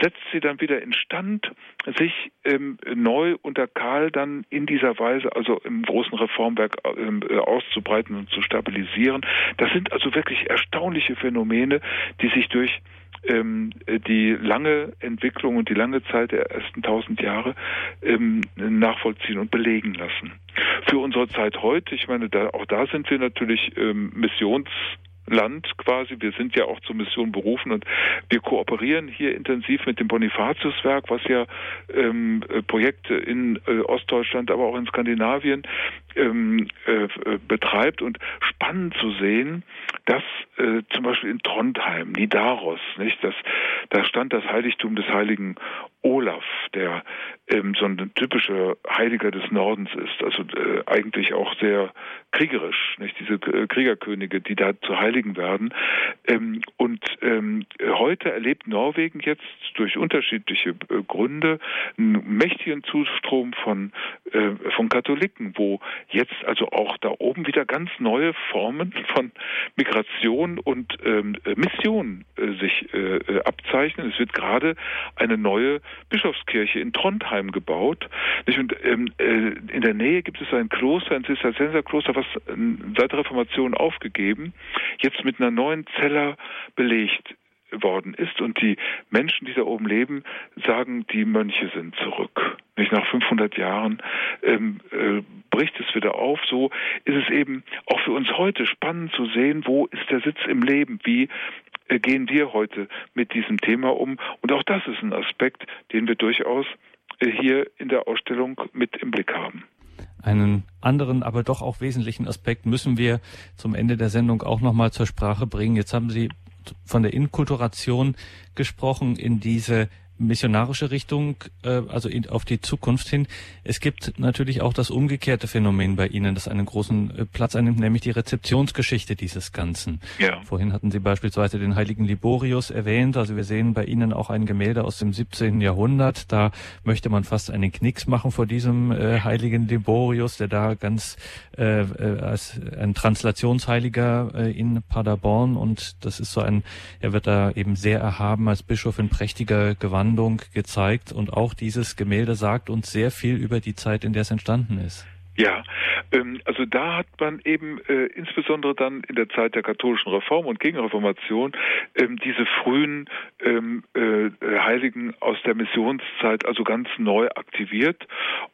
setzt sie dann wieder instand, sich ähm, neu unter Karl dann in dieser Weise, also im großen Reformwerk ähm, äh, auszubreiten und zu stabilisieren. Das sind also wirklich erstaunliche Phänomene, die sich durch ähm, die lange Entwicklung und die lange Zeit der ersten tausend Jahre ähm, nachvollziehen und belegen lassen. Für unsere Zeit heute, ich meine, da, auch da sind wir natürlich ähm, Missions Land quasi. Wir sind ja auch zur Mission berufen und wir kooperieren hier intensiv mit dem Bonifatiuswerk, was ja ähm, äh, Projekte in äh, Ostdeutschland, aber auch in Skandinavien ähm, äh, betreibt und spannend zu sehen, dass äh, zum Beispiel in Trondheim, Nidaros, nicht, das, da stand das Heiligtum des heiligen Olaf, der ähm, so ein typischer Heiliger des Nordens ist, also äh, eigentlich auch sehr kriegerisch, nicht diese äh, Kriegerkönige, die da zu Heiligen werden. Ähm, und ähm, heute erlebt Norwegen jetzt durch unterschiedliche äh, Gründe einen mächtigen Zustrom von äh, von Katholiken, wo jetzt also auch da oben wieder ganz neue Formen von Migration und ähm, Mission äh, sich äh, äh, abzeichnen. Es wird gerade eine neue Bischofskirche in Trondheim gebaut. Und ähm, äh, in der Nähe gibt es ein Kloster, ein Zisterzienserkloster, was äh, seit der Reformation aufgegeben, jetzt mit einer neuen Zeller belegt worden ist und die Menschen, die da oben leben, sagen, die Mönche sind zurück. Nicht nach 500 Jahren ähm, äh, bricht es wieder auf. So ist es eben auch für uns heute spannend zu sehen, wo ist der Sitz im Leben, wie äh, gehen wir heute mit diesem Thema um. Und auch das ist ein Aspekt, den wir durchaus äh, hier in der Ausstellung mit im Blick haben. Einen anderen, aber doch auch wesentlichen Aspekt müssen wir zum Ende der Sendung auch nochmal zur Sprache bringen. Jetzt haben Sie von der Inkulturation gesprochen in diese missionarische Richtung, äh, also in, auf die Zukunft hin. Es gibt natürlich auch das umgekehrte Phänomen bei Ihnen, das einen großen äh, Platz einnimmt, nämlich die Rezeptionsgeschichte dieses Ganzen. Ja. Vorhin hatten Sie beispielsweise den heiligen Liborius erwähnt. Also wir sehen bei Ihnen auch ein Gemälde aus dem 17. Jahrhundert. Da möchte man fast einen Knicks machen vor diesem äh, heiligen Liborius, der da ganz äh, äh, als ein Translationsheiliger äh, in Paderborn und das ist so ein, er wird da eben sehr erhaben als Bischof in prächtiger Gewand Wandlung gezeigt und auch dieses Gemälde sagt uns sehr viel über die Zeit, in der es entstanden ist. Ja, ähm, also da hat man eben äh, insbesondere dann in der Zeit der katholischen Reform und Gegenreformation ähm, diese frühen ähm, äh, Heiligen aus der Missionszeit also ganz neu aktiviert,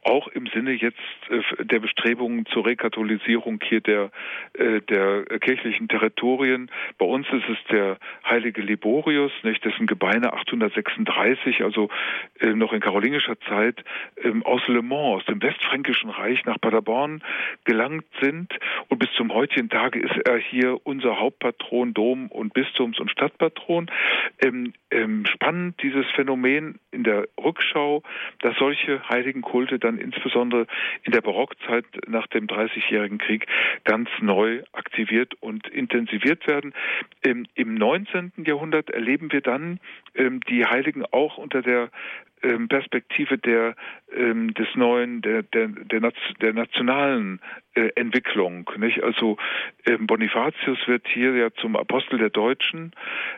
auch im Sinne jetzt äh, der Bestrebungen zur Rekatholisierung hier der der kirchlichen Territorien. Bei uns ist es der heilige Liborius, dessen Gebeine 836, also noch in karolingischer Zeit aus Le Mans, aus dem westfränkischen Reich nach Paderborn gelangt sind. Und bis zum heutigen Tage ist er hier unser Hauptpatron, Dom- und Bistums- und Stadtpatron. Ähm, ähm, spannend dieses Phänomen in der Rückschau, dass solche heiligen Kulte dann insbesondere in der Barockzeit nach dem Dreißigjährigen Krieg ganz neu aktiviert und intensiviert werden. Ähm, Im 19. Jahrhundert erleben wir dann ähm, die Heiligen auch unter der ähm, Perspektive der ähm, des neuen der der der, der nationalen äh, Entwicklung nicht also ähm, Bonifatius wird hier ja zum Apostel der Deutschen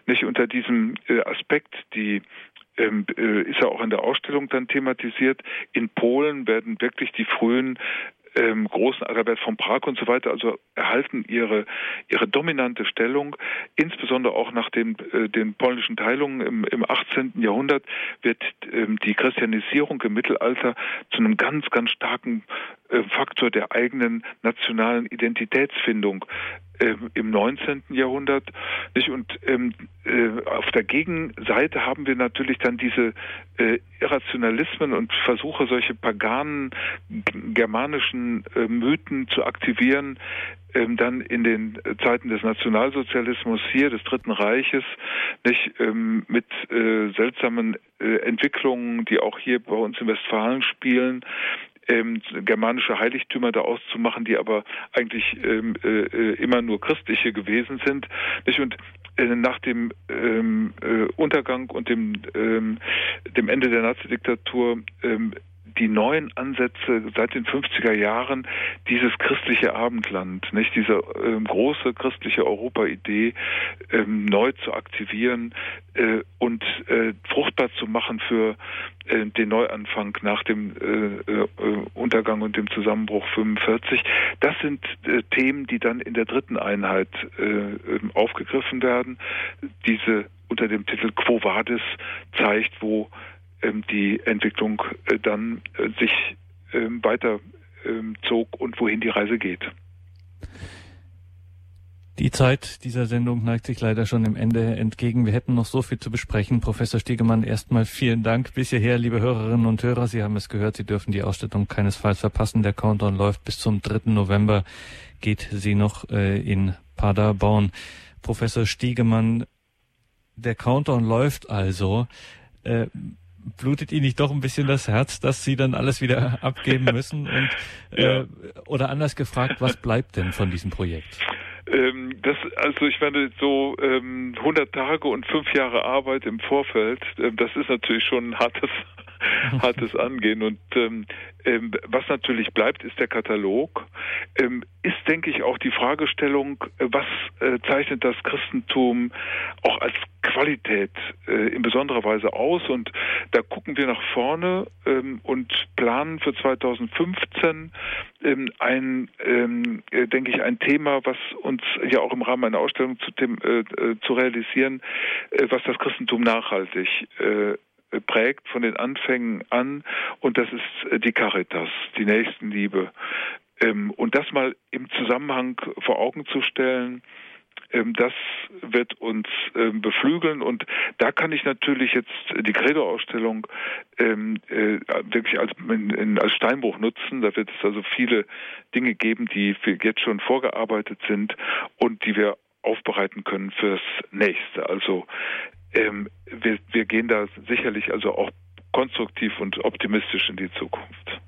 nicht unter diesem äh, Aspekt die ähm, äh, ist ja auch in der Ausstellung dann thematisiert. In Polen werden wirklich die frühen ähm, großen Adalbert von Prag und so weiter, also erhalten ihre, ihre dominante Stellung, insbesondere auch nach den, äh, den polnischen Teilungen im, im 18. Jahrhundert wird ähm, die Christianisierung im Mittelalter zu einem ganz, ganz starken Faktor der eigenen nationalen Identitätsfindung äh, im 19. Jahrhundert. Nicht? Und ähm, äh, auf der Gegenseite haben wir natürlich dann diese äh, Irrationalismen und Versuche, solche paganen germanischen äh, Mythen zu aktivieren, ähm, dann in den Zeiten des Nationalsozialismus hier, des Dritten Reiches, nicht ähm, mit äh, seltsamen äh, Entwicklungen, die auch hier bei uns in Westfalen spielen, ähm, germanische Heiligtümer da auszumachen, die aber eigentlich ähm, äh, immer nur christliche gewesen sind. Nicht? Und äh, nach dem ähm, äh, Untergang und dem, ähm, dem Ende der Nazi-Diktatur ähm, die neuen Ansätze seit den 50er Jahren, dieses christliche Abendland, nicht diese ähm, große christliche Europa-Idee ähm, neu zu aktivieren äh, und äh, fruchtbar zu machen für äh, den Neuanfang nach dem äh, äh, Untergang und dem Zusammenbruch 45. Das sind äh, Themen, die dann in der dritten Einheit ähm, aufgegriffen werden. Diese unter dem Titel Quo Vadis zeigt, wo die Entwicklung äh, dann äh, sich ähm, weiter ähm, zog und wohin die Reise geht. Die Zeit dieser Sendung neigt sich leider schon im Ende entgegen. Wir hätten noch so viel zu besprechen. Professor Stiegemann, erstmal vielen Dank bis hierher, liebe Hörerinnen und Hörer. Sie haben es gehört, Sie dürfen die Ausstellung keinesfalls verpassen. Der Countdown läuft bis zum 3. November, geht sie noch äh, in Paderborn. Professor Stiegemann, der Countdown läuft also. Äh, blutet Ihnen nicht doch ein bisschen das Herz, dass Sie dann alles wieder (laughs) abgeben müssen? Und, ja. äh, oder anders gefragt, was bleibt denn von diesem Projekt? Ähm, das, also ich meine, so ähm, 100 Tage und fünf Jahre Arbeit im Vorfeld, ähm, das ist natürlich schon ein hartes, (laughs) hartes Angehen. Und ähm, ähm, was natürlich bleibt, ist der Katalog. Ähm, ist, denke ich, auch die Fragestellung, äh, was äh, zeichnet das Christentum auch als Qualität äh, in besonderer Weise aus? Und da gucken wir nach vorne ähm, und planen für 2015 ähm, ein, ähm, äh, denke ich, ein Thema, was uns ja auch im Rahmen einer Ausstellung zu, dem, äh, äh, zu realisieren, was das Christentum nachhaltig prägt von den Anfängen an und das ist äh, die Caritas, die Nächstenliebe. Ähm, und das mal im Zusammenhang vor Augen zu stellen, ähm, das wird uns ähm, beflügeln und da kann ich natürlich jetzt die Credo-Ausstellung äh, wirklich als, als Steinbruch nutzen. Da wird es also viele Dinge geben, die jetzt schon vorgearbeitet sind und die wir aufbereiten können fürs nächste. Also ähm, wir, wir gehen da sicherlich also auch konstruktiv und optimistisch in die Zukunft.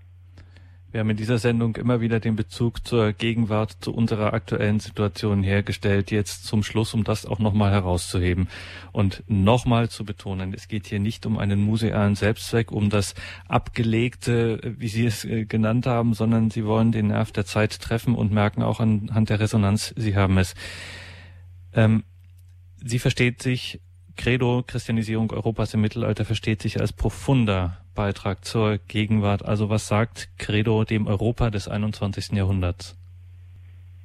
Wir haben in dieser Sendung immer wieder den Bezug zur Gegenwart, zu unserer aktuellen Situation hergestellt. Jetzt zum Schluss, um das auch nochmal herauszuheben und nochmal zu betonen, es geht hier nicht um einen musealen Selbstzweck, um das Abgelegte, wie Sie es äh, genannt haben, sondern Sie wollen den Nerv der Zeit treffen und merken auch anhand der Resonanz, Sie haben es. Ähm, sie versteht sich Credo Christianisierung Europas im Mittelalter versteht sich als profunder Beitrag zur Gegenwart. Also was sagt Credo dem Europa des 21. Jahrhunderts?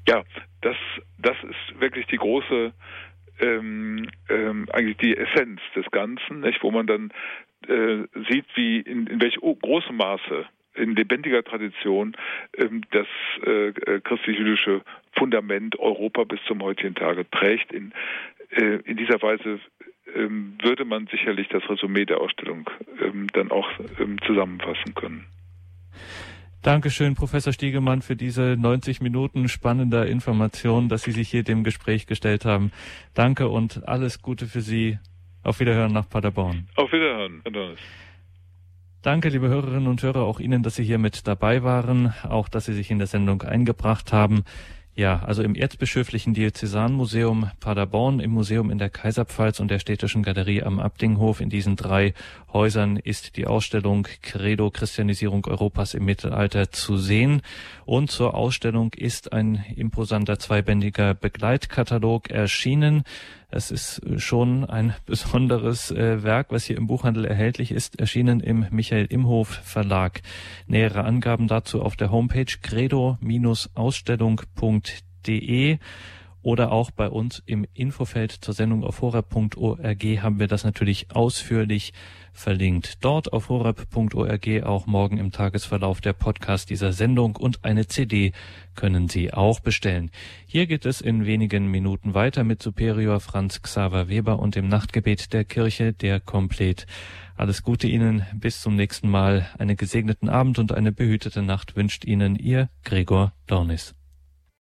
Ja, das, das ist wirklich die große, ähm, ähm, eigentlich die Essenz des Ganzen, nicht? wo man dann äh, sieht, wie in, in welch großem Maße in lebendiger Tradition ähm, das äh, äh, christlich-jüdische Fundament Europa bis zum heutigen Tage trägt. In, äh, in dieser Weise ähm, würde man sicherlich das Resümee der Ausstellung ähm, dann auch ähm, zusammenfassen können. Dankeschön, Professor Stiegemann, für diese 90 Minuten spannender Information, dass Sie sich hier dem Gespräch gestellt haben. Danke und alles Gute für Sie. Auf Wiederhören nach Paderborn. Auf Wiederhören, Herr Donis. Danke, liebe Hörerinnen und Hörer, auch Ihnen, dass Sie hier mit dabei waren, auch dass Sie sich in der Sendung eingebracht haben. Ja, also im Erzbischöflichen Diözesanmuseum Paderborn, im Museum in der Kaiserpfalz und der Städtischen Galerie am Abdinghof. In diesen drei Häusern ist die Ausstellung Credo Christianisierung Europas im Mittelalter zu sehen. Und zur Ausstellung ist ein imposanter zweibändiger Begleitkatalog erschienen. Es ist schon ein (laughs) besonderes äh, Werk, was hier im Buchhandel erhältlich ist, erschienen im Michael Imhof Verlag. Nähere Angaben dazu auf der Homepage credo-ausstellung.de oder auch bei uns im Infofeld zur Sendung auf horab.org haben wir das natürlich ausführlich verlinkt. Dort auf horab.org auch morgen im Tagesverlauf der Podcast dieser Sendung und eine CD können Sie auch bestellen. Hier geht es in wenigen Minuten weiter mit Superior Franz Xaver Weber und dem Nachtgebet der Kirche, der Komplett. Alles Gute Ihnen, bis zum nächsten Mal. Einen gesegneten Abend und eine behütete Nacht wünscht Ihnen Ihr Gregor Dornis.